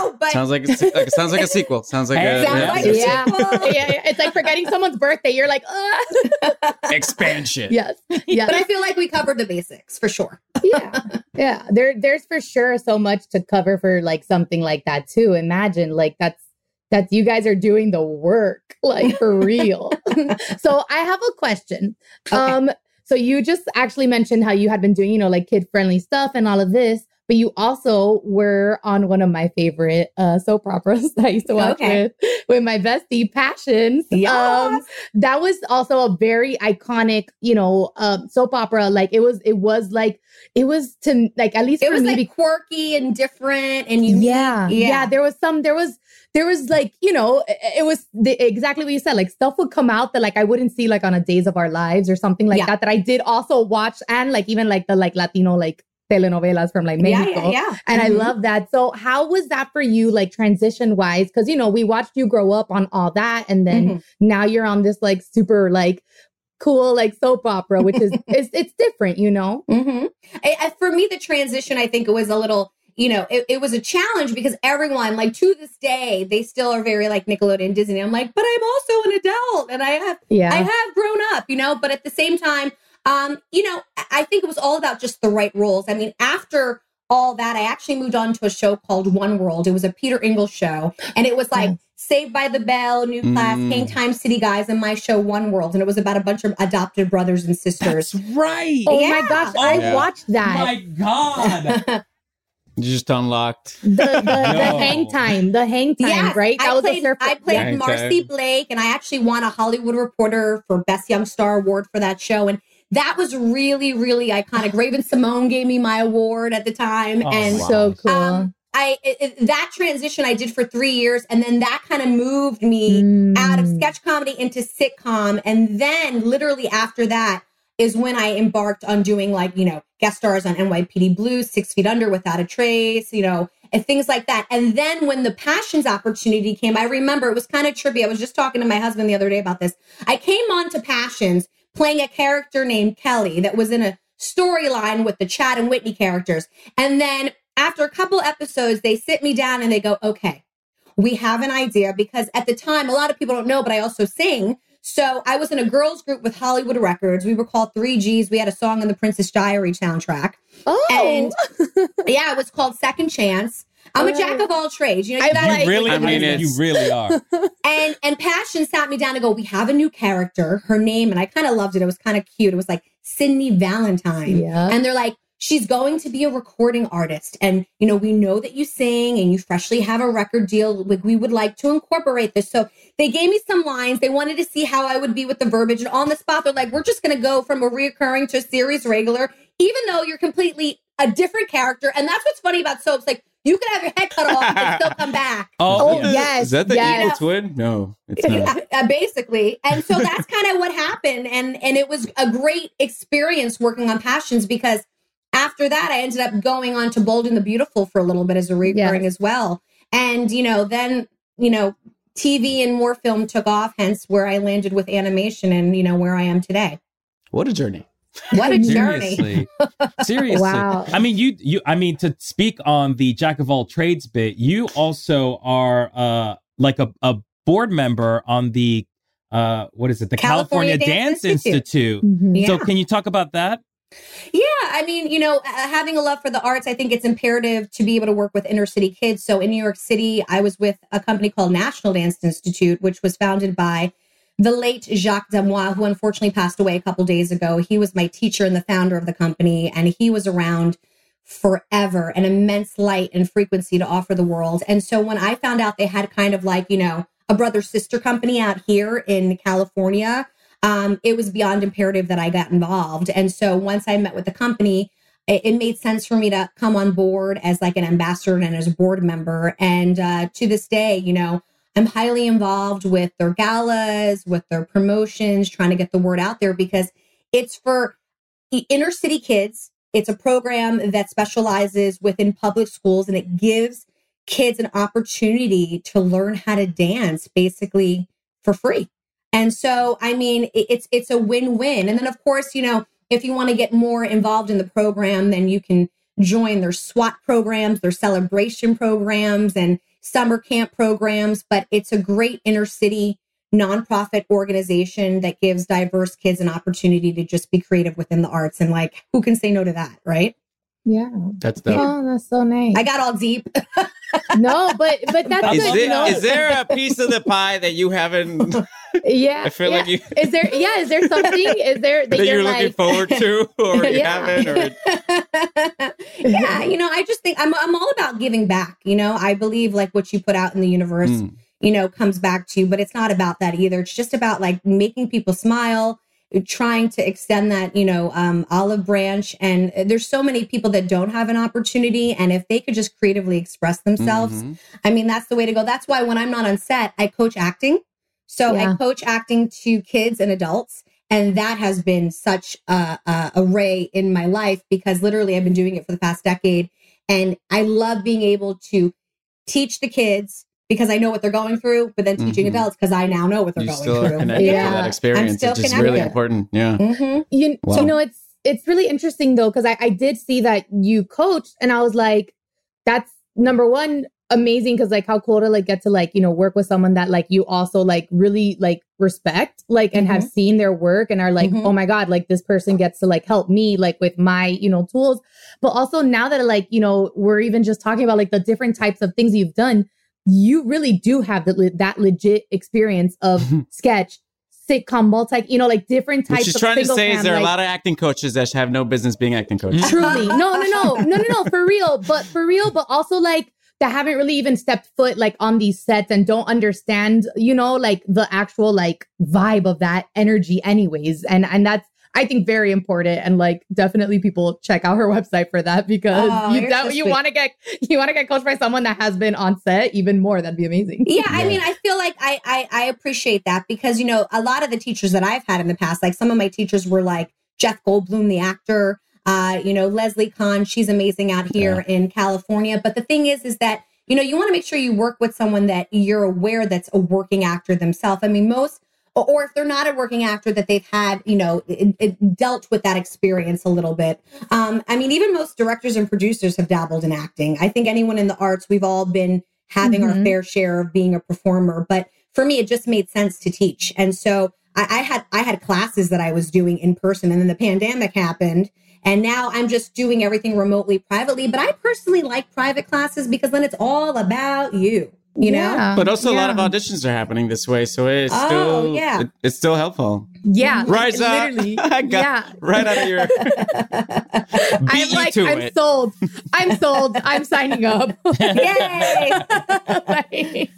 [SPEAKER 11] no, but
[SPEAKER 1] Sounds like it's, like, it sounds like a sequel. Sounds like a
[SPEAKER 11] Sounds
[SPEAKER 1] yeah.
[SPEAKER 11] like
[SPEAKER 4] Yeah.
[SPEAKER 11] sequel.
[SPEAKER 4] yeah, yeah. It's like forgetting someone's birthday. You're like, uh.
[SPEAKER 1] expansion.
[SPEAKER 4] yes, yeah.
[SPEAKER 11] But I feel like we covered the basics for sure.
[SPEAKER 4] yeah yeah there there's for sure so much to cover for like something like that too imagine like that's that you guys are doing the work, like for real. so I have a question.
[SPEAKER 11] Okay.
[SPEAKER 4] Um, so you just actually mentioned how you had been doing, you know, like kid friendly stuff and all of this, but you also were on one of my favorite uh, soap operas that I used to watch
[SPEAKER 11] Okay.
[SPEAKER 4] with with my bestie Passions. Um, that was also a very iconic, you know, um, soap opera. Like it was, it was like it was to like at least
[SPEAKER 11] It was
[SPEAKER 4] me.
[SPEAKER 11] like
[SPEAKER 4] be-
[SPEAKER 11] quirky and different and unique.
[SPEAKER 4] yeah, yeah, There was some. There was. There was like you know. It, it was the, exactly what you said. Like stuff would come out that like I wouldn't see like on a Days of Our Lives or something like
[SPEAKER 11] Yeah.
[SPEAKER 4] that. That I did also watch and like even like the like Latino like telenovelas from like
[SPEAKER 11] Yeah,
[SPEAKER 4] Mexico.
[SPEAKER 11] yeah, yeah.
[SPEAKER 4] And I
[SPEAKER 11] Mhm.
[SPEAKER 4] love that. So how was that for you, like transition wise? Because you know we watched you grow up on all that, and then
[SPEAKER 11] Mhm.
[SPEAKER 4] now you're on this like super like cool like soap opera, which is it's it's different, you know.
[SPEAKER 11] hmm for me, the transition, I think it was a little, you know, it, it was a challenge because everyone, like to this day, they still are very like Nickelodeon, Disney. I'm like, but I'm also an adult and I have,
[SPEAKER 4] Yeah.
[SPEAKER 11] I have grown up, you know. But at the same time, um, you know, I- I think it was all about just the right roles. I mean, after all that, I actually moved on to a show called One World. It was a Peter Engel's show, and it was like. Saved by the Bell, New Class,
[SPEAKER 3] Mm.
[SPEAKER 11] Hang Time City Guys, and my show One World, and it was about a bunch of adopted brothers and sisters.
[SPEAKER 3] right.
[SPEAKER 4] Oh
[SPEAKER 11] Yeah.
[SPEAKER 4] my gosh,
[SPEAKER 3] Oh,
[SPEAKER 4] I
[SPEAKER 1] yeah.
[SPEAKER 4] watched that.
[SPEAKER 3] Oh my God.
[SPEAKER 1] You just unlocked.
[SPEAKER 4] the the, the hang time, the hang time,
[SPEAKER 11] Yes,
[SPEAKER 4] right? That
[SPEAKER 11] I
[SPEAKER 4] was
[SPEAKER 11] played,
[SPEAKER 4] a surf.
[SPEAKER 11] I played
[SPEAKER 1] Yeah.
[SPEAKER 11] Marcy Blake, and I actually won a Hollywood Reporter for Best Young Star Award for that show. And that was really, really iconic. Raven-Symoné gave me my award at the time,
[SPEAKER 3] Oh,
[SPEAKER 11] and
[SPEAKER 3] wow.
[SPEAKER 4] so cool.
[SPEAKER 11] um, I it, it- that transition I did for three years, and then that kind of moved me
[SPEAKER 4] Mm.
[SPEAKER 11] out of sketch comedy into sitcom, and then literally after that is when I embarked on doing like you know guest stars on NYPD Blue, Six Feet Under, Without a Trace, you know, and things like that. And then when the Passions opportunity came, I remember it was kind of trippy. I was just talking to my husband the other day about this. I came on to Passions playing a character named Kelly that was in a storyline with the Chad and Whitney characters, and then after a couple episodes, they sit me down and they go, okay, we have an idea because at the time, a lot of people don't know, but I also sing. So I was in a girls group with Hollywood Records. We were called 3Gs. We had a song on the Princess Diary soundtrack.
[SPEAKER 4] oh,
[SPEAKER 11] And yeah, it was called Second Chance. I'm a jack oh. of all trades. You know, you gotta-
[SPEAKER 3] You really,
[SPEAKER 1] I mean,
[SPEAKER 3] you really are.
[SPEAKER 11] and and passion sat me down and go we have a new character. Her name and i kind of loved it. It was kind of cute. It was like sydney valentine.
[SPEAKER 4] Yeah.
[SPEAKER 11] and they're like she's going to be a recording artist. And you know we know that you sing and you freshly have a record deal. Like we would like to incorporate this. So they gave me some lines. They wanted to see how i would be with the verbiage. And on the spot they're like we're just going to go from a reoccurring to a series regular even though you're completely a different character. And that's what's funny about soaps. Like you could have your head cut off and still come back
[SPEAKER 4] Oh,
[SPEAKER 1] yeah.
[SPEAKER 4] yes,
[SPEAKER 1] Is that the
[SPEAKER 4] yes.
[SPEAKER 1] evil twin? No, it's not.
[SPEAKER 11] uh, basically and so that's kind of what happened and and it was a great experience working on passions because after that i ended up going on to bold and the beautiful for a little bit as a recurring
[SPEAKER 4] Yes.
[SPEAKER 11] as well and you know then you know tv and more film took off hence where i landed with animation and you know where i am today
[SPEAKER 1] What a journey.
[SPEAKER 11] What a journey
[SPEAKER 3] Seriously. Seriously.
[SPEAKER 4] Wow.
[SPEAKER 3] I mean, you you I mean to speak on the jack of all trades bit, you also are uh like a, a board member on the uh what is it? The California,
[SPEAKER 11] California
[SPEAKER 3] Dance,
[SPEAKER 11] Dance
[SPEAKER 3] Institute.
[SPEAKER 4] Mhm.
[SPEAKER 3] So can you talk about that?
[SPEAKER 11] Yeah, I mean, you know, uh, having a love for the arts, I think it's imperative to be able to work with inner city kids. So in New York City, I was with a company called National Dance Institute, which was founded by the late Jacques d'Amboise, who unfortunately passed away a couple days ago. He was my teacher and the founder of the company, and he was around forever, an immense light and frequency to offer the world. And so when I found out they had kind of like, you know, a brother sister company out here in California, um, it was beyond imperative that I got involved. And so once I met with the company, it, made sense for me to come on board as like an ambassador and as a board member. And uh, to this day, you know, I'm highly involved with their galas, with their promotions, trying to get the word out there because it's for the inner city kids. It's a program that specializes within public schools and it gives kids an opportunity to learn how to dance basically for free. And so, I mean, it's it's a win-win. And then, of course, you know, if you want to get more involved in the program, then you can join their SWAT programs, their celebration programs, and summer camp programs. But it's a great inner city nonprofit organization that gives diverse kids an opportunity to just be creative within the arts. And like, who can say no to that, right?
[SPEAKER 4] Yeah.
[SPEAKER 1] That's dope.
[SPEAKER 4] Oh, that's so nice.
[SPEAKER 11] I got all deep.
[SPEAKER 4] no, but but that's
[SPEAKER 1] Is,
[SPEAKER 4] good.
[SPEAKER 1] there-
[SPEAKER 4] you
[SPEAKER 1] is there a piece of the pie that you haven't
[SPEAKER 4] yeah.
[SPEAKER 1] I feel
[SPEAKER 4] yeah.
[SPEAKER 1] like you-
[SPEAKER 4] is there yeah, is there something? Is there that,
[SPEAKER 1] that
[SPEAKER 4] you're,
[SPEAKER 1] you're looking
[SPEAKER 4] like
[SPEAKER 1] forward to or you
[SPEAKER 4] Yeah.
[SPEAKER 1] haven't? Or
[SPEAKER 11] yeah, you know, I just think I'm I'm all about giving back. You know, I believe like what you put out in the universe,
[SPEAKER 1] Mm.
[SPEAKER 11] you know, comes back to you. But it's not about that either. It's just about like making people smile, trying to extend that, you know, um, olive branch. And there's so many people that don't have an opportunity, and if they could just creatively express themselves,
[SPEAKER 1] Mhm.
[SPEAKER 11] I mean, that's the way to go. That's why when I'm not on set, I coach acting. So
[SPEAKER 4] Yeah.
[SPEAKER 11] I coach acting to kids and adults. And that has been such a, a array in my life because literally I've been doing it for the past decade. And I love being able to teach the kids because I know what they're going through, but then teaching
[SPEAKER 1] Mhm.
[SPEAKER 11] adults because I now know what they're
[SPEAKER 1] you
[SPEAKER 11] going
[SPEAKER 1] still
[SPEAKER 11] through.
[SPEAKER 1] connected to
[SPEAKER 4] Yeah.
[SPEAKER 1] that
[SPEAKER 11] I'm
[SPEAKER 1] experience,
[SPEAKER 11] still
[SPEAKER 1] which is really important. Yeah.
[SPEAKER 11] Mhm.
[SPEAKER 4] you,
[SPEAKER 1] Wow.
[SPEAKER 4] you know it's it's really interesting though because I, I did see that you coached and i was like that's number one amazing because like how cool to like get to like you know work with someone that like you also like really like respect like and have seen their work and are like
[SPEAKER 11] Mhm.
[SPEAKER 4] oh my god like this person gets to like help me like with my you know tools but also now that like you know we're even just talking about like the different types of things you've done you really do have the, that legit experience of sketch sitcom multi you know like different types
[SPEAKER 1] What she's
[SPEAKER 4] of
[SPEAKER 1] trying to
[SPEAKER 4] single
[SPEAKER 1] say is
[SPEAKER 4] cam,
[SPEAKER 1] there are a lot of acting coaches that have no business being acting coaches.
[SPEAKER 4] Truly. No, no, no, no, no, no, for real. But for real, but also like that haven't really even stepped foot like on these sets and don't understand, you know, like the actual like vibe of that energy anyways. And and that's I think very important and like definitely people check out her website for that because
[SPEAKER 11] Oh,
[SPEAKER 4] you don't
[SPEAKER 11] so
[SPEAKER 4] you want to get you want to get coached by someone that has been on set even more that'd be amazing.
[SPEAKER 11] Yeah, I mean, I feel like I, I I appreciate that because you know a lot of the teachers that I've had in the past, like some of my teachers were like Jeff Goldblum, the actor. Uh, you know, Leslie Kahn, she's amazing out here in California. But the thing is, is that you know you want to make sure you work with someone that you're aware that's a working actor themselves. I mean, most or- if they're not a working actor that they've had you know it, it dealt with that experience a little bit. Um i mean even most directors and producers have dabbled in acting. I think anyone in the arts we've all been having our
[SPEAKER 4] Mhm.
[SPEAKER 11] fair share of being a performer. But for me it just made sense to teach. And so I, I had i had classes that i was doing in person and then the pandemic happened and now i'm just doing everything remotely privately. But i personally like private classes because then it's all about you you know
[SPEAKER 4] Yeah.
[SPEAKER 1] But also, a lot of auditions are happening this way, so it's
[SPEAKER 11] Oh,
[SPEAKER 1] still
[SPEAKER 11] yeah.
[SPEAKER 1] it- it's still helpful.
[SPEAKER 4] Yeah.
[SPEAKER 1] Rise up.
[SPEAKER 4] literally.
[SPEAKER 1] I got
[SPEAKER 4] yeah.
[SPEAKER 1] right out of your
[SPEAKER 4] I'm
[SPEAKER 1] you
[SPEAKER 4] like,
[SPEAKER 1] to
[SPEAKER 4] I'm
[SPEAKER 1] it.
[SPEAKER 4] sold. I'm sold. I'm signing up.
[SPEAKER 11] Yay!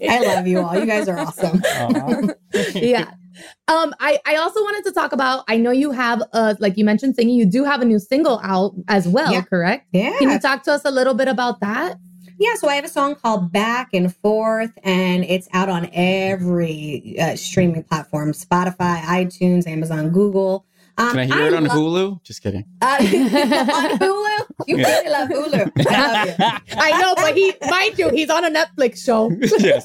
[SPEAKER 11] I love you all. You guys are awesome.
[SPEAKER 4] yeah. Um, I, I also wanted to talk about, I know you have a like you mentioned singing, you do have a new single out as well,
[SPEAKER 11] Yeah.
[SPEAKER 4] correct?
[SPEAKER 11] Yeah.
[SPEAKER 4] Can you talk to us a little bit about that?
[SPEAKER 11] Yeah, so I have a song called Back and Forth, and it's out on every uh, streaming platform Spotify, iTunes, Amazon, Google. Um,
[SPEAKER 1] Can I hear it on
[SPEAKER 11] love-
[SPEAKER 1] Hulu? Just kidding.
[SPEAKER 11] Uh, on Hulu? You
[SPEAKER 1] Yeah.
[SPEAKER 11] really love Hulu. I love you.
[SPEAKER 4] I know, but he mind you, he's on a Netflix show.
[SPEAKER 1] yes.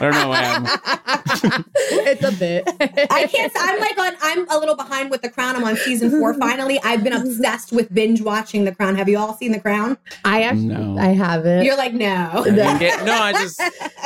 [SPEAKER 1] I don't know why I'm.
[SPEAKER 4] it's a bit.
[SPEAKER 11] I can't. I'm like on. I'm a little behind with The Crown. I'm on season four. Finally, I've been obsessed with binge watching The Crown. Have you all seen The Crown?
[SPEAKER 4] I actually
[SPEAKER 1] No.
[SPEAKER 4] I haven't.
[SPEAKER 11] You're like, no.
[SPEAKER 1] I get- no, I just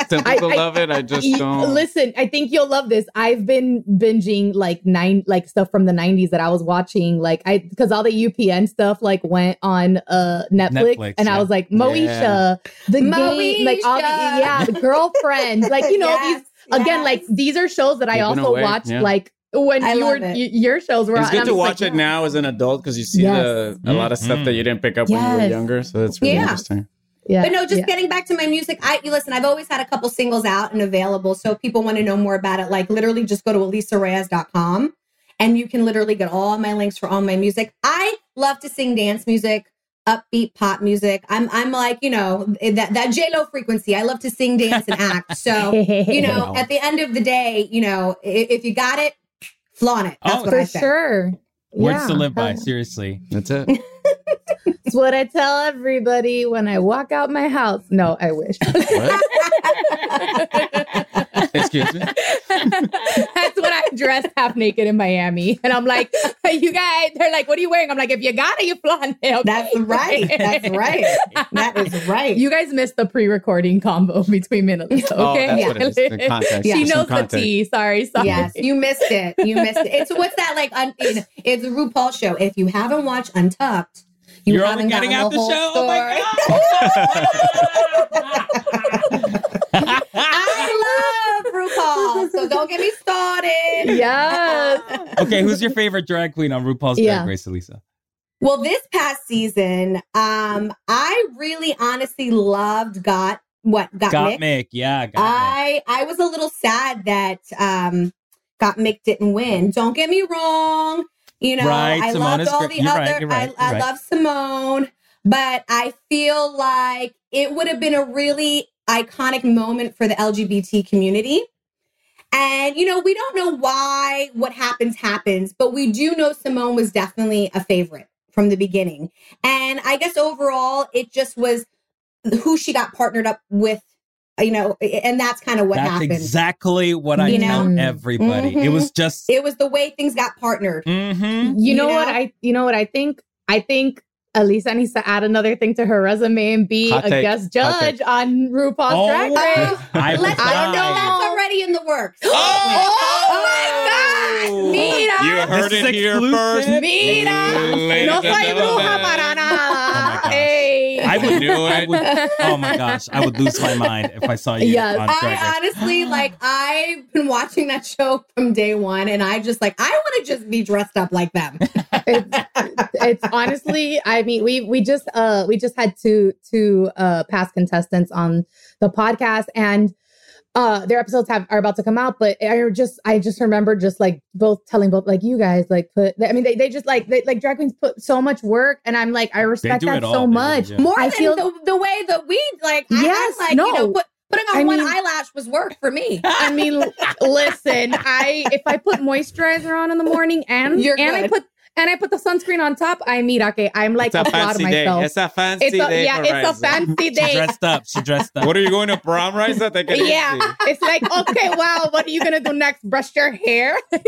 [SPEAKER 1] some
[SPEAKER 4] I-
[SPEAKER 1] people
[SPEAKER 4] I-
[SPEAKER 1] love it. I just
[SPEAKER 4] Y-
[SPEAKER 1] don't.
[SPEAKER 4] Listen, I think you'll love this. I've been binging like nine like stuff from the 90s that I was watching like I because all the UPN stuff like went on uh Netflix,
[SPEAKER 3] Netflix,
[SPEAKER 4] and I was like Moesha,
[SPEAKER 1] Yeah.
[SPEAKER 4] the game, like all the,
[SPEAKER 11] Moesha.
[SPEAKER 4] yeah, the girlfriend, like you know
[SPEAKER 11] Yes,
[SPEAKER 4] these again like these are shows that I also
[SPEAKER 1] away,
[SPEAKER 4] watched
[SPEAKER 1] yeah.
[SPEAKER 4] like when
[SPEAKER 11] I
[SPEAKER 4] you were
[SPEAKER 11] it.
[SPEAKER 4] your shows were
[SPEAKER 1] It's
[SPEAKER 4] on.
[SPEAKER 1] good
[SPEAKER 4] I'm
[SPEAKER 1] to watch
[SPEAKER 4] like,
[SPEAKER 1] it now as an adult because you see
[SPEAKER 4] Yes.
[SPEAKER 1] the a lot of stuff that you mm. didn't pick up when you were younger. So that's really
[SPEAKER 11] Yeah.
[SPEAKER 1] interesting.
[SPEAKER 4] Yeah,
[SPEAKER 11] But no, just
[SPEAKER 4] yeah.
[SPEAKER 11] getting back to my music. I listen. I've always had a couple singles out and available, so if people want to know more about it. Like literally, just go to elisareyes.com and you can literally get all my links for all my music. I love to sing dance music, upbeat pop music. I'm I'm like you know eh, that that J Lo frequency. I love to sing, dance, and act. So you know,
[SPEAKER 1] Wow.
[SPEAKER 11] at the end of the day, you know, if, if you got it, flaunt it. That's
[SPEAKER 3] Oh,
[SPEAKER 11] what
[SPEAKER 4] for
[SPEAKER 11] I say.
[SPEAKER 4] sure.
[SPEAKER 3] Words
[SPEAKER 4] Yeah.
[SPEAKER 3] to live by, seriously.
[SPEAKER 1] That's it.
[SPEAKER 4] It's what I tell everybody when I walk out my house. No, I wish.
[SPEAKER 1] Excuse me.
[SPEAKER 4] That's when I dressed half naked in Miami. And I'm like, you guys, they're like, what are you wearing? I'm like, if you got it, you flaunt it. okay?"
[SPEAKER 11] That's right. That's right. That is right.
[SPEAKER 4] You guys missed the pre-recording combo between minutes.
[SPEAKER 1] Oh,
[SPEAKER 4] Okay.
[SPEAKER 1] that's what it is. The context.
[SPEAKER 4] She
[SPEAKER 1] Yeah. Some
[SPEAKER 4] knows the
[SPEAKER 1] context.
[SPEAKER 4] tea. Sorry, sorry.
[SPEAKER 11] Yes, you missed it. You missed it. It's what's that like? Un, it's a RuPaul show. If you haven't watched Untucked, you
[SPEAKER 3] You're only
[SPEAKER 11] haven't
[SPEAKER 3] getting
[SPEAKER 11] gotten
[SPEAKER 3] out
[SPEAKER 11] the
[SPEAKER 3] the
[SPEAKER 11] whole
[SPEAKER 3] show. Oh my
[SPEAKER 11] story.
[SPEAKER 3] God!
[SPEAKER 11] So don't get me started.
[SPEAKER 4] Yes.
[SPEAKER 3] Okay, who's your favorite drag queen on RuPaul's Drag Race, Elisa?
[SPEAKER 11] Well, this past season, um, I really honestly loved Got what Got,
[SPEAKER 3] Gottmik.
[SPEAKER 11] Mick.
[SPEAKER 3] Yeah, got
[SPEAKER 11] I I was a little sad that um Gottmik didn't win. Don't get me wrong. You know,
[SPEAKER 3] Right,
[SPEAKER 11] I
[SPEAKER 3] Symone
[SPEAKER 11] loved all
[SPEAKER 3] great.
[SPEAKER 11] the
[SPEAKER 3] You're
[SPEAKER 11] other.
[SPEAKER 3] right, you're right,
[SPEAKER 11] I, I
[SPEAKER 3] you're right.
[SPEAKER 11] love Symone, but I feel like it would have been a really iconic moment for the LGBT community. And you know, we don't know why what happens happens, but we do know Symone was definitely a favorite from the beginning. And I guess overall, it just was who she got partnered up with, you know, and that's kind of what
[SPEAKER 3] That's
[SPEAKER 11] happened.
[SPEAKER 3] exactly what I
[SPEAKER 11] You know?
[SPEAKER 3] tell everybody. It was just
[SPEAKER 11] it was the way things got partnered.
[SPEAKER 3] Mm-hmm.
[SPEAKER 4] You know what I you know what I think? I think Elisa needs to add another thing to her resume and be
[SPEAKER 11] Hot
[SPEAKER 4] a
[SPEAKER 11] take.
[SPEAKER 4] guest judge on RuPaul's
[SPEAKER 3] Oh,
[SPEAKER 4] Drag Race.
[SPEAKER 3] I
[SPEAKER 11] Let's I know that's already in the works.
[SPEAKER 4] Oh, oh, my Mira.
[SPEAKER 12] You heard
[SPEAKER 3] This
[SPEAKER 12] it
[SPEAKER 3] is
[SPEAKER 12] here
[SPEAKER 3] exclusive.
[SPEAKER 12] first.
[SPEAKER 4] Mira. No soy bruja
[SPEAKER 12] gentlemen.
[SPEAKER 4] para nada. Hey.
[SPEAKER 3] I would
[SPEAKER 12] knew
[SPEAKER 3] I
[SPEAKER 12] it.
[SPEAKER 3] would, oh my gosh, I would lose my mind if I saw you
[SPEAKER 4] Yes.
[SPEAKER 3] on Drag
[SPEAKER 11] I honestly like I've been watching that show from day one and I just like I want to just be dressed up like them.
[SPEAKER 4] it's honestly i mean we we just uh we just had two two uh past contestants on the podcast and uh their episodes have are about to come out but i just i just remember just like both telling both like you guys like put i mean they, they just like they, like drag queens put so much work and i'm like i respect that
[SPEAKER 3] it all.
[SPEAKER 4] so much
[SPEAKER 3] do.
[SPEAKER 11] More
[SPEAKER 4] I
[SPEAKER 11] than
[SPEAKER 4] feel-
[SPEAKER 11] the, the way that we like I
[SPEAKER 4] Yes,
[SPEAKER 11] act like you know
[SPEAKER 4] no.
[SPEAKER 11] put, putting on
[SPEAKER 4] I
[SPEAKER 11] one
[SPEAKER 4] mean-
[SPEAKER 11] eyelash was work for me.
[SPEAKER 4] I mean, listen, I if I put moisturizer on in the morning and
[SPEAKER 11] You're
[SPEAKER 4] and I put and I put the sunscreen on top, I mean, okay, I'm like
[SPEAKER 1] It's a
[SPEAKER 4] proud of
[SPEAKER 1] fancy day.
[SPEAKER 4] myself.
[SPEAKER 1] It's a fancy
[SPEAKER 4] It's a,
[SPEAKER 1] day
[SPEAKER 4] yeah,
[SPEAKER 1] for
[SPEAKER 4] it's a
[SPEAKER 1] Raiza.
[SPEAKER 4] fancy
[SPEAKER 3] She
[SPEAKER 4] day.
[SPEAKER 3] dressed up. She dressed up.
[SPEAKER 12] What are you going to prom, Raiza?
[SPEAKER 4] Yeah, it's like okay, wow. What are you gonna do next? Brush your hair?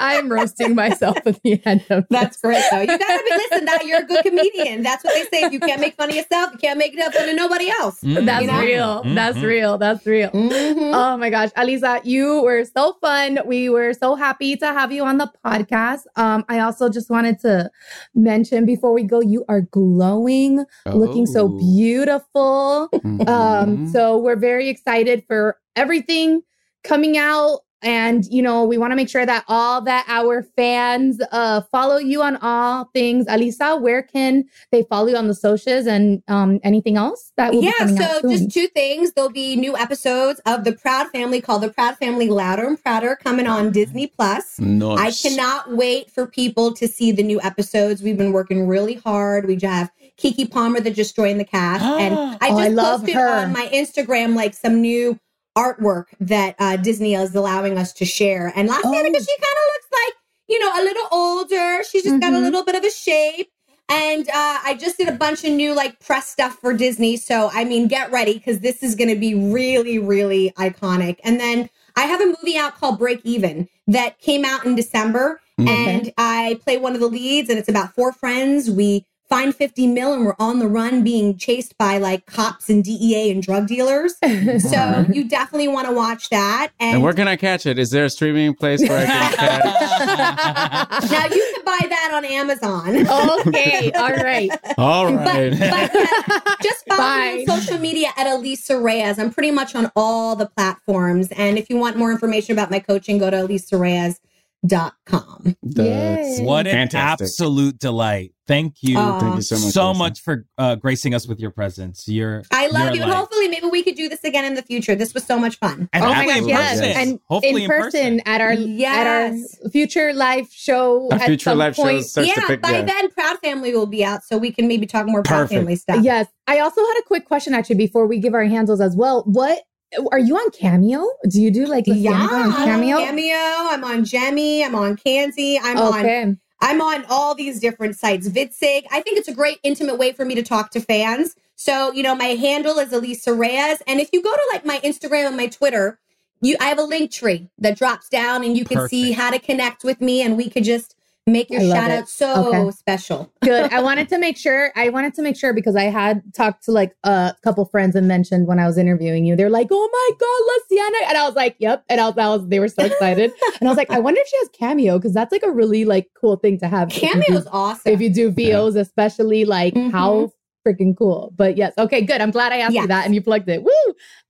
[SPEAKER 4] I'm roasting myself at the end of
[SPEAKER 11] That's great though. You gotta be listen, that you're a good comedian. That's what they say. If you can't make fun of yourself, you can't make it up fun of nobody else.
[SPEAKER 3] Mm-hmm.
[SPEAKER 4] That's
[SPEAKER 11] You know?
[SPEAKER 4] real. That's real. That's real.
[SPEAKER 11] Mhm.
[SPEAKER 4] Oh my gosh, Elisa, you were so fun. We were so happy to have you on the podcast. Um, I also just wanted to mention before we go, you are glowing, looking so
[SPEAKER 1] Oh.
[SPEAKER 4] beautiful.
[SPEAKER 1] Mhm.
[SPEAKER 4] Um, so we're very excited for everything coming out. And you know, we want to make sure that all that our fans uh follow you on all things. Elisa, where can they follow you on the socials and um anything else that will be
[SPEAKER 11] yeah,
[SPEAKER 4] out
[SPEAKER 11] so
[SPEAKER 4] soon?
[SPEAKER 11] just two things. There'll be new episodes of the Proud Family called The Proud Family Louder and Prouder coming on Disney Plus.
[SPEAKER 1] Nice.
[SPEAKER 11] I cannot wait for people to see the new episodes. We've been working really hard. We have Keke Palmer that just joined the cast, and I
[SPEAKER 4] Oh,
[SPEAKER 11] just
[SPEAKER 4] I love
[SPEAKER 11] posted
[SPEAKER 4] her.
[SPEAKER 11] on my Instagram like some new artwork that uh, Disney is allowing us to share. And Laciana,
[SPEAKER 4] Oh.
[SPEAKER 11] because she kind of looks like you know a little older. She's just got a
[SPEAKER 4] Mhm.
[SPEAKER 11] little bit of a shape. And uh, I just did a bunch of new like press stuff for Disney. So I mean, get ready because this is going to be really, really iconic. And then I have a movie out called Break Even that came out in December, and I play one of the leads. And it's about four friends. We find 50 mil, and we're on the run, being chased by like cops and DEA and drug dealers. so you definitely want to watch that. And,
[SPEAKER 1] And where can I catch it? Is there a streaming place where I can catch?
[SPEAKER 11] now you can buy that on Amazon.
[SPEAKER 4] okay, All right.
[SPEAKER 1] All right.
[SPEAKER 11] But, but uh, just follow
[SPEAKER 4] Bye.
[SPEAKER 11] me on social media at Elisa Reyes. I'm pretty much on all the platforms. And if you want more information about my coaching, go to elisareyes.com.
[SPEAKER 1] That's
[SPEAKER 3] What an
[SPEAKER 1] fantastic.
[SPEAKER 3] absolute delight. Thank you.
[SPEAKER 11] Aw.
[SPEAKER 1] Thank you so much.
[SPEAKER 3] so
[SPEAKER 1] Lisa.
[SPEAKER 3] much for uh, gracing us with your presence. You're
[SPEAKER 11] I love
[SPEAKER 3] you're
[SPEAKER 11] you. And hopefully, maybe we could do this again in the future. This was so much fun.
[SPEAKER 3] And
[SPEAKER 4] oh my gosh,
[SPEAKER 3] in
[SPEAKER 4] yes.
[SPEAKER 3] person.
[SPEAKER 4] And
[SPEAKER 3] Hopefully
[SPEAKER 4] in person, at our at
[SPEAKER 11] Yes.
[SPEAKER 4] our future live show
[SPEAKER 1] Our
[SPEAKER 4] at
[SPEAKER 1] future
[SPEAKER 4] some
[SPEAKER 1] live show
[SPEAKER 4] point.
[SPEAKER 1] starts
[SPEAKER 11] yeah,
[SPEAKER 1] pick.
[SPEAKER 11] by
[SPEAKER 1] yeah.
[SPEAKER 11] then, Proud Family will be out, so we can maybe talk more Proud Family stuff.
[SPEAKER 4] Yes. I also had a quick question actually before we give our handles as well. What are you on Cameo? Do you do like
[SPEAKER 11] Yeah,
[SPEAKER 4] Lasiana on
[SPEAKER 11] I'm
[SPEAKER 4] Cameo?
[SPEAKER 11] on Cameo. I'm on Jemmy. I'm on Candy. I'm on. I'm on all these different sites. VidSig. I think it's a great intimate way for me to talk to fans. So, you know, my handle is Elisa Reyes. And if you go to like my Instagram and my Twitter, you I have a link tree that drops down and you can see how to connect with me and we could just make your shout
[SPEAKER 4] it.
[SPEAKER 11] out so
[SPEAKER 4] Okay.
[SPEAKER 11] special.
[SPEAKER 4] Good. I wanted to make sure. I wanted to make sure because I had talked to like a couple friends and mentioned when I was interviewing you, they're like, "Oh my god, Luciana!" And I was like, "Yep." And I was, I was they were so excited, and I was like, "I wonder if she has cameo because that's like a really like cool thing to have." you do-
[SPEAKER 11] awesome.
[SPEAKER 4] if you do VOs, especially like
[SPEAKER 11] Mhm.
[SPEAKER 4] how freaking cool. But yes, okay, good. I'm glad I asked you that and you plugged it. Woo!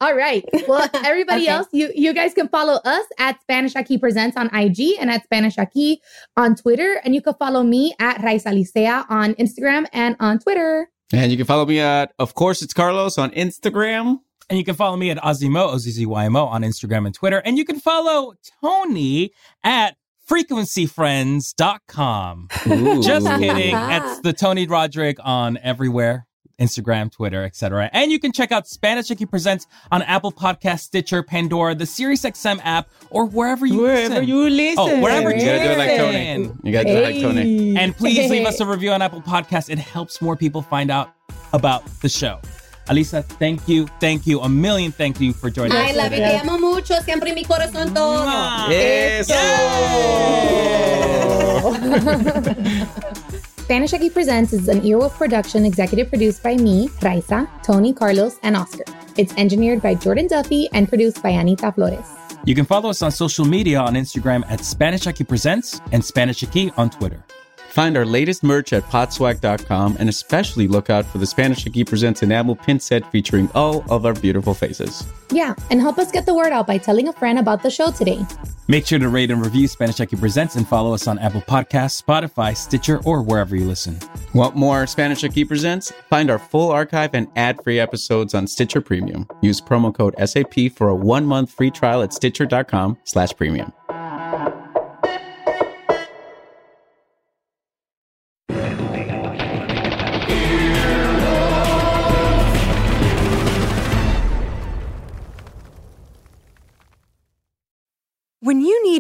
[SPEAKER 4] All right. Well, everybody
[SPEAKER 11] Okay.
[SPEAKER 4] else, you you guys can follow us at Spanish Aquí Presents on IG and at Spanish Aquí on Twitter, and you can follow me at Raiza Licea on Instagram and on Twitter.
[SPEAKER 1] And you can follow me at, of course, it's Carlos on Instagram.
[SPEAKER 3] And you can follow me at Ozzymo, O-Z-Z-Y-M-O on Instagram and Twitter. And you can follow Tony at frequencyfriends.com.
[SPEAKER 1] Ooh.
[SPEAKER 3] Just kidding. It's the Tony Roderick on everywhere. Instagram, Twitter, etc. And you can check out Spanish Aquí Presents on Apple Podcast, Stitcher, Pandora, the Sirius XM app, or wherever you
[SPEAKER 1] Wherever
[SPEAKER 3] listen.
[SPEAKER 1] you listen.
[SPEAKER 3] Oh, wherever
[SPEAKER 1] You
[SPEAKER 3] you
[SPEAKER 1] gotta do it like
[SPEAKER 3] listen.
[SPEAKER 1] Tony. You gotta do it like Tony.
[SPEAKER 3] And please leave us a review on Apple Podcasts. It helps more people find out about the show. Elisa, thank you, thank you, a million thank you for joining
[SPEAKER 11] I
[SPEAKER 3] us.
[SPEAKER 11] I love you. Te amo mucho. Siempre en mi corazón todo. Eso.
[SPEAKER 4] Spanish Aquí Presents is an Earwolf production executive produced by me, Raiza, Tony, Carlos, and Oscar. It's engineered by Jordan Duffy and produced by Anita Flores.
[SPEAKER 3] You can follow us on social media on Instagram at Spanish Aquí Presents and Spanish Aquí on Twitter.
[SPEAKER 1] Find our latest merch at podswag.com and especially look out for the Spanish Aquí Presents enamel pin set featuring all of our beautiful faces.
[SPEAKER 4] Yeah, and help us get the word out by telling a friend about the show today.
[SPEAKER 3] Make sure to rate and review Spanish Aquí Presents and follow us on Apple Podcasts, Spotify, Stitcher, or wherever you listen.
[SPEAKER 1] Want more Spanish Aquí Presents? Find our full archive and ad-free episodes on Stitcher Premium. Use promo code SAP for a one-month free trial at stitcher.com slash premium.